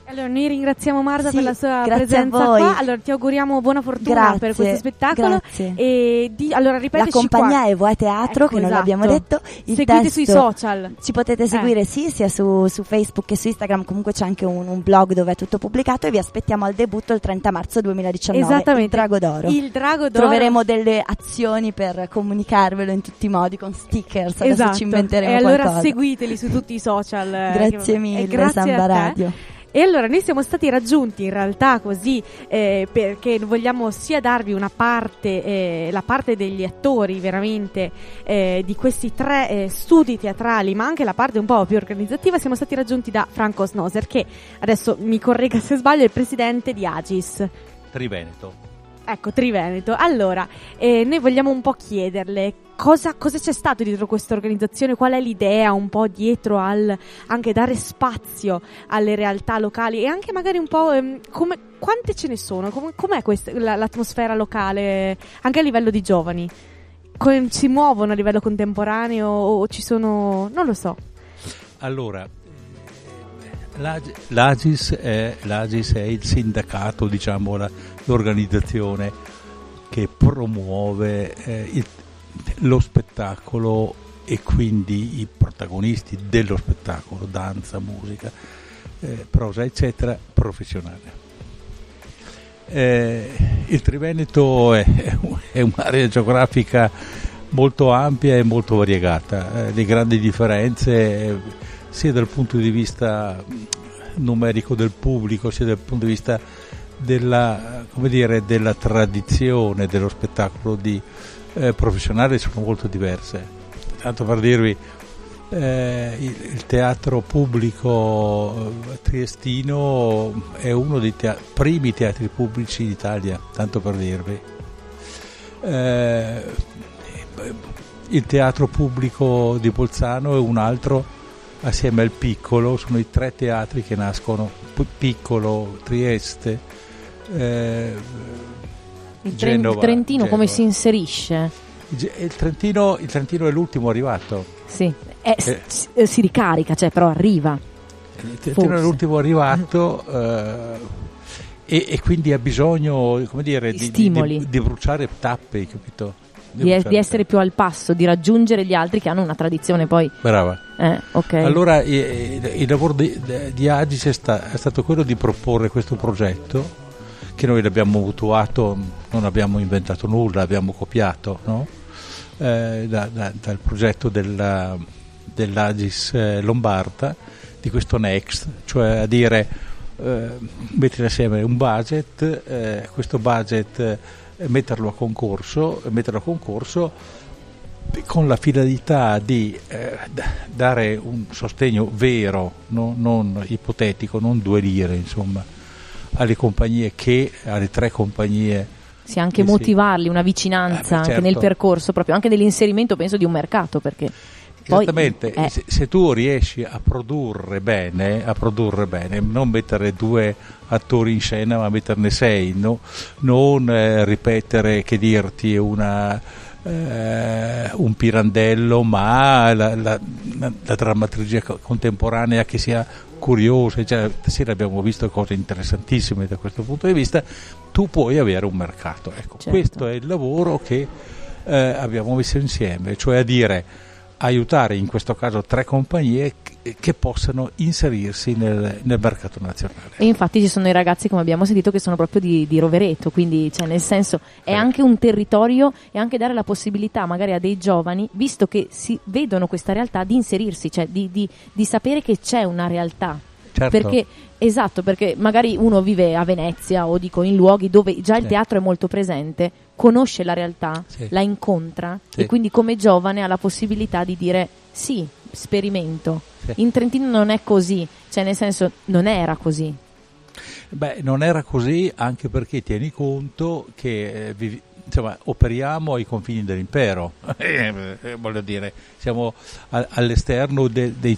Allora, noi ringraziamo Marta
Sì,
per la sua presenza qua. Allora, ti auguriamo buona fortuna
Grazie,
per questo spettacolo.
grazie.
E di, allora,
La
ripetici
compagnia
qua.
Evoe Teatro,
Ecco,
che non
esatto.
l'abbiamo detto. Il
Seguite
testo-
sui social.
Ci potete seguire sì, sia su, su Facebook che su Instagram, comunque c'è anche un, un blog dove è tutto pubblicato e vi aspettiamo al debutto il 30 marzo 2019.
Esattamente.
Il Drago d'Oro.
Il drago d'oro.
Troveremo delle azioni per comunicarvelo in tutti i modi con stickers, adesso
Esatto.
ci inventeremo
E allora
qualcosa.
seguiteli su tutti i social. eh,
Grazie mille,
grazie
Samba
a te.
Radio.
E allora noi siamo stati raggiunti in realtà così eh, perché vogliamo sia darvi una parte, eh, la parte degli attori veramente eh, di questi tre eh, studi teatrali, ma anche la parte un po' più organizzativa. Siamo stati raggiunti da Franco Snoser, che adesso mi corregga se sbaglio, è il presidente di Agis.
Triveneto.
Ecco, Triveneto. Allora, eh, noi vogliamo un po' chiederle cosa, cosa c'è stato dietro questa organizzazione, qual è l'idea un po' dietro al anche dare spazio alle realtà locali e anche magari un po' ehm, come, quante ce ne sono, come, com'è questa, la- l'atmosfera locale anche a livello di giovani? Come si muovono a livello contemporaneo o ci sono, non lo so.
Allora, l'Agis è, l'Agis è il sindacato, diciamo, la- l'organizzazione che promuove eh, il- lo spettacolo e quindi i protagonisti dello spettacolo, danza, musica, eh, prosa, eccetera, professionale. Eh, il Triveneto è, è un'area geografica molto ampia e molto variegata, eh, le grandi differenze sia dal punto di vista numerico del pubblico, sia dal punto di vista della, dire, della tradizione dello spettacolo di, eh, professionale sono molto diverse. Tanto per dirvi, eh, il, il teatro pubblico eh, triestino è uno dei tea- primi teatri pubblici d'Italia, tanto per dirvi. eh, il teatro pubblico di Bolzano e un altro assieme al piccolo, sono i tre teatri che nascono, piccolo, Trieste, eh,
Il
Genova,
Trentino come
Genova.
si inserisce?
Il Trentino, il Trentino è l'ultimo arrivato.
Sì, è-
Eh.
eh, si ricarica, cioè però arriva.
Il Trentino è
Forse.
l'ultimo arrivato eh, e, e quindi ha bisogno come dire,
Di
di, di- di bruciare tappe, capito?
Di,
bruciare
di essere più al passo, di raggiungere gli altri che hanno una tradizione poi.
Brava.
Eh, ok.
Allora i- i- il lavoro di, di Agis è, sta- è stato quello di proporre questo progetto che noi l'abbiamo mutuato, non abbiamo inventato nulla, abbiamo copiato no? Eh, da- da- dal progetto della- dell'Agis eh, Lombarda di questo Next, cioè a dire eh, mettere assieme un budget, eh, questo budget metterlo a concorso, metterlo a concorso con la finalità di eh, dare un sostegno vero, no- non ipotetico, non due lire, insomma, alle compagnie che, alle tre compagnie.
Sì, anche
eh sì.
motivarli, una vicinanza
Eh,
anche
certo.
nel percorso, proprio anche nell'inserimento, penso, di un mercato. Perché poi,
Esattamente,
eh,
se, se tu riesci a produrre bene, a produrre bene, non mettere due attori in scena, ma metterne sei, no? non eh, ripetere che dirti una, eh, un pirandello, ma la, la- la- la drammaturgia co- contemporanea che sia curiosa. Già stasera abbiamo visto cose interessantissime da questo punto di vista. Tu puoi avere un mercato. Ecco,
Certo.
questo è il lavoro che eh, abbiamo messo insieme, cioè a dire aiutare in questo caso tre compagnie che, possano inserirsi nel, nel mercato nazionale.
E infatti ci sono i ragazzi, come abbiamo sentito, che sono proprio di, di Rovereto, quindi cioè, nel senso è
Eh.
anche un territorio e anche dare la possibilità magari a dei giovani, visto che si vedono questa realtà, di inserirsi, cioè di, di- di sapere che c'è una realtà.
Certo.
Perché, esatto, perché magari uno vive a Venezia o dico in luoghi dove già il
Sì.
teatro è molto presente, conosce la realtà,
Sì.
la incontra
Sì.
e quindi come giovane ha la possibilità di dire sì, sperimento.
Sì.
In Trentino non è così, cioè nel senso non era così.
Beh, non era così anche perché tieni conto che eh, vivi- insomma, operiamo ai confini dell'impero, Eh, eh, voglio dire, siamo a- all'esterno de- dei,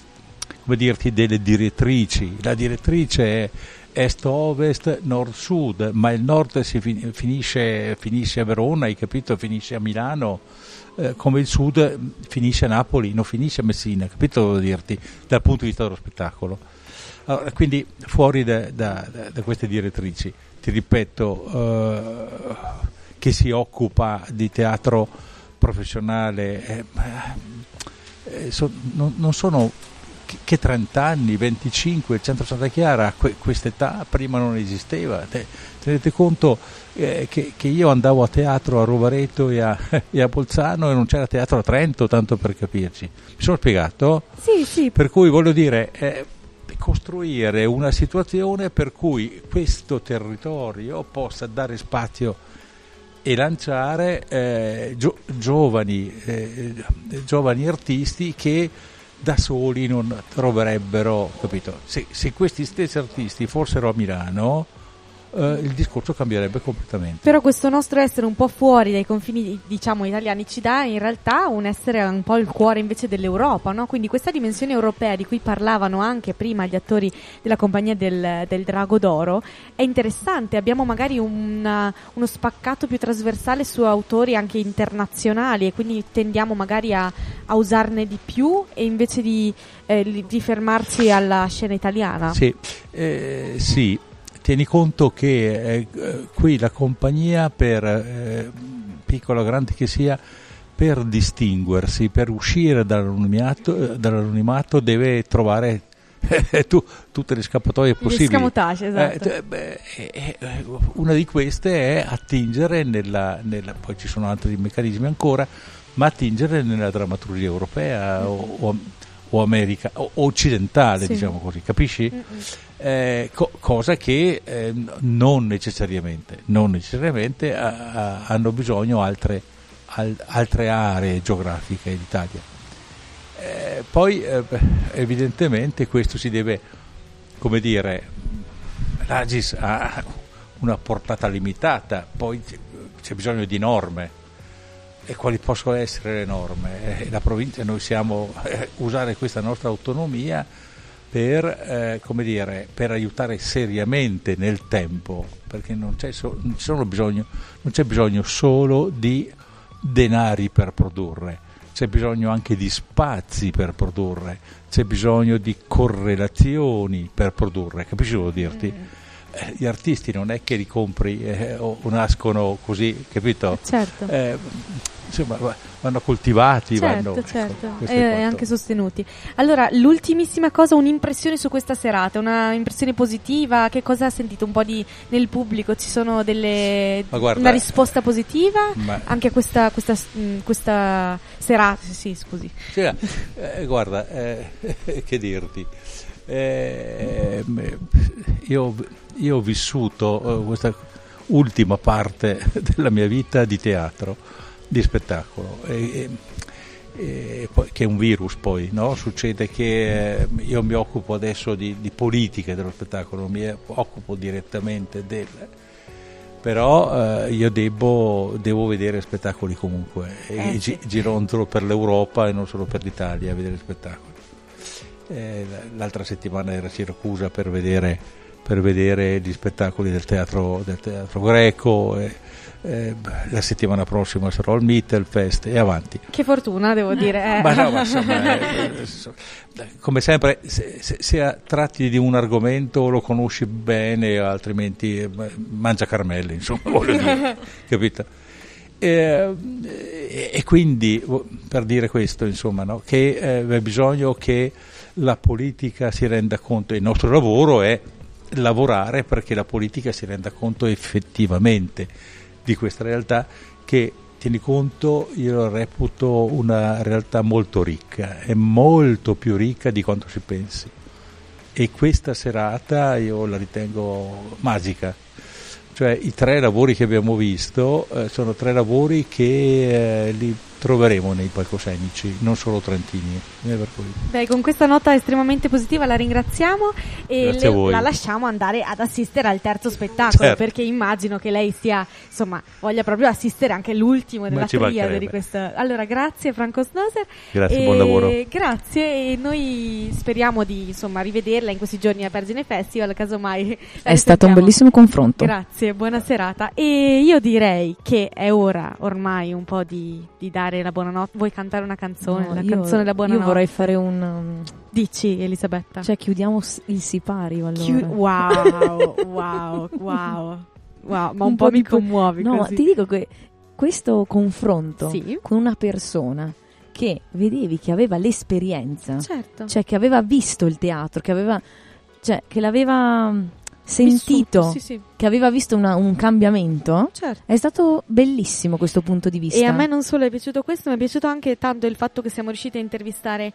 come dirti, delle direttrici. La direttrice è est-ovest, nord-sud, ma il nord si fin- finisce, finisce a Verona, hai capito? Finisce a Milano, eh, come il sud eh, finisce a Napoli, non finisce a Messina, capito? Devo dirti, dal punto di vista dello spettacolo. Allora, quindi fuori da, da- da- queste direttrici, ti ripeto, eh, che si occupa di teatro professionale, eh, eh, so- non, non sono che, che 30 anni, 25, il centro Santa Chiara a que- quest'età prima non esisteva. Te- tenete conto eh, che, che io andavo a teatro a Rovareto e a, e a Bolzano e non c'era teatro a Trento, tanto per capirci. Mi sono spiegato?
Sì, sì.
Per cui voglio dire, eh, costruire una situazione per cui questo territorio possa dare spazio e lanciare eh, gio- giovani, eh, giovani artisti che da soli non troverebbero, capito? Se, se questi stessi artisti fossero a Milano, eh, il discorso cambierebbe completamente.
Però questo nostro essere un po' fuori dai confini, diciamo, italiani ci dà in realtà un essere un po' il cuore invece dell'Europa, no? Quindi questa dimensione europea di cui parlavano anche prima gli attori della compagnia del, del Drago d'Oro è interessante. Abbiamo magari una- uno spaccato più trasversale su autori anche internazionali e quindi tendiamo magari a, a usarne di più e invece di, eh, di fermarci alla scena italiana.
Sì, eh, sì, tieni conto che eh, eh, qui la compagnia, per eh, piccola o grande che sia, per distinguersi, per uscire dall'anonimato, eh, dall'anonimato deve trovare tu- tutte le scappatoie possibili.
escamotage, esatto.
Eh, t- beh, eh, eh, una di queste è attingere nella, nella- poi ci sono altri meccanismi ancora, ma attingere nella drammaturgia europea o, o- o america, o occidentale,
Sì.
diciamo così, capisci?
Mm-mm.
Eh, co- cosa che eh, non necessariamente, non necessariamente ha- ha- hanno bisogno altre, al- altre aree geografiche d'Italia. Eh, poi eh, evidentemente questo si deve, come dire, l'Agis ha una portata limitata, poi c'è bisogno di norme, e quali possono essere le norme. Eh, la provincia, noi siamo eh, usare questa nostra autonomia per, eh, come dire, per aiutare seriamente nel tempo, perché non c'è, so- non ci sono bisogno, non c'è bisogno solo di denari per produrre, c'è bisogno anche di spazi per produrre, c'è bisogno di correlazioni per produrre, capisci cosa dirti? Eh, gli artisti non è che li compri eh, o o nascono così, capito?
Certo.
Eh, insomma, va- vanno coltivati,
Certo,
vanno...
certo,
ecco,
e
quanto.
anche sostenuti. Allora, l'ultimissima cosa, un'impressione su questa serata, una impressione positiva, che cosa ha sentito un po' di, nel pubblico? Ci sono delle,
Ma guarda-
una risposta positiva
Ma-
anche a questa, questa, mh, questa serata? Sì, scusi.
Sì, eh, guarda, eh, che dirti, Eh, io, io ho vissuto eh, questa ultima parte della mia vita di teatro, di spettacolo, e- e- e poi- che è un virus poi, no? succede che eh, io mi occupo adesso di, di politica dello spettacolo, non mi occupo direttamente del... Però eh, io devo, devo vedere spettacoli comunque e
Eh,
gi-
sì.
girontolo per l'Europa e non solo per l'Italia a vedere spettacoli. Eh, l'altra settimana ero a Siracusa per vedere, per vedere gli spettacoli del teatro, del teatro greco, e, eh, la settimana prossima sarò al Mittelfest e avanti.
Che fortuna, devo dire. eh.
Ma no, ma insomma, eh, eh, come sempre, se, se- se tratti di un argomento lo conosci bene, altrimenti eh, mangia carmelle, insomma, voglio dire, capito? Eh, e, e quindi, per dire questo, insomma, no, che eh, c'è bisogno che la politica si renda conto, il nostro lavoro è lavorare perché la politica si renda conto effettivamente di questa realtà che tieni conto io la reputo una realtà molto ricca è molto più ricca di quanto si pensi. E questa serata io la ritengo magica. Cioè i tre lavori che abbiamo visto eh, sono tre lavori che eh, li troveremo nei palcoscenici non solo trentini eh, per cui-
Beh, con questa nota estremamente positiva la ringraziamo e
voi.
la lasciamo andare ad assistere al terzo spettacolo
Certo.
perché immagino che lei sia, insomma, voglia proprio assistere anche all'ultimo della triade di questa. Allora, grazie Franco Snoser.
Grazie,
E
buon lavoro.
Grazie e noi speriamo di, insomma, rivederla in questi giorni a Pergine Festival, casomai
È stato un bellissimo confronto.
Grazie, buona serata. E io direi che è ora ormai un po' di, di dare la buonanotte. Vuoi cantare una canzone?
No,
la
io-
canzone della buonanotte.
Io vorrei fare un. um,
Dici, Elisabetta.
Cioè, chiudiamo il sipario allora.
Chiu- wow, wow, wow. Wow, ma un, po', mi
di co-
commuovi
No,
così.
ti dico che questo confronto
Sì.
con una persona che vedevi che aveva l'esperienza,
Certo.
cioè che aveva visto il teatro, che aveva, cioè, che l'aveva sentito,
Vissuto, sì, sì.
che aveva visto una- un cambiamento,
Certo.
è stato bellissimo questo punto di vista.
E a me non solo è piaciuto questo, ma è piaciuto anche tanto il fatto che siamo riusciti a intervistare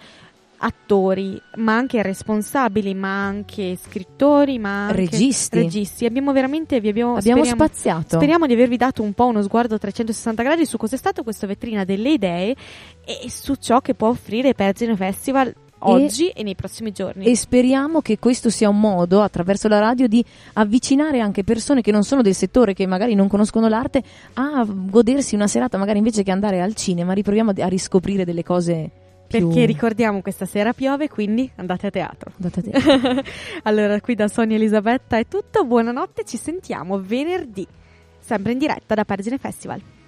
attori, ma anche responsabili, ma anche scrittori, ma anche
Registi.
registi. Abbiamo veramente vi abbiamo,
Abbiamo
speriamo-
spaziato.
Speriamo di avervi dato un po' uno sguardo a 360 gradi su cos'è stata questa vetrina delle idee e su ciò che può offrire Pergine Festival oggi e, nei prossimi giorni.
E speriamo che questo sia un modo, attraverso la radio, di avvicinare anche persone che non sono del settore, che magari non conoscono l'arte, a godersi una serata, magari invece che andare al cinema, riproviamo a riscoprire delle cose più...
Perché ricordiamo questa sera piove, quindi andate a teatro.
Andate a teatro.
allora, qui da Sonia Elisabetta è tutto. Buonanotte, ci sentiamo venerdì, sempre in diretta da Pergine Festival.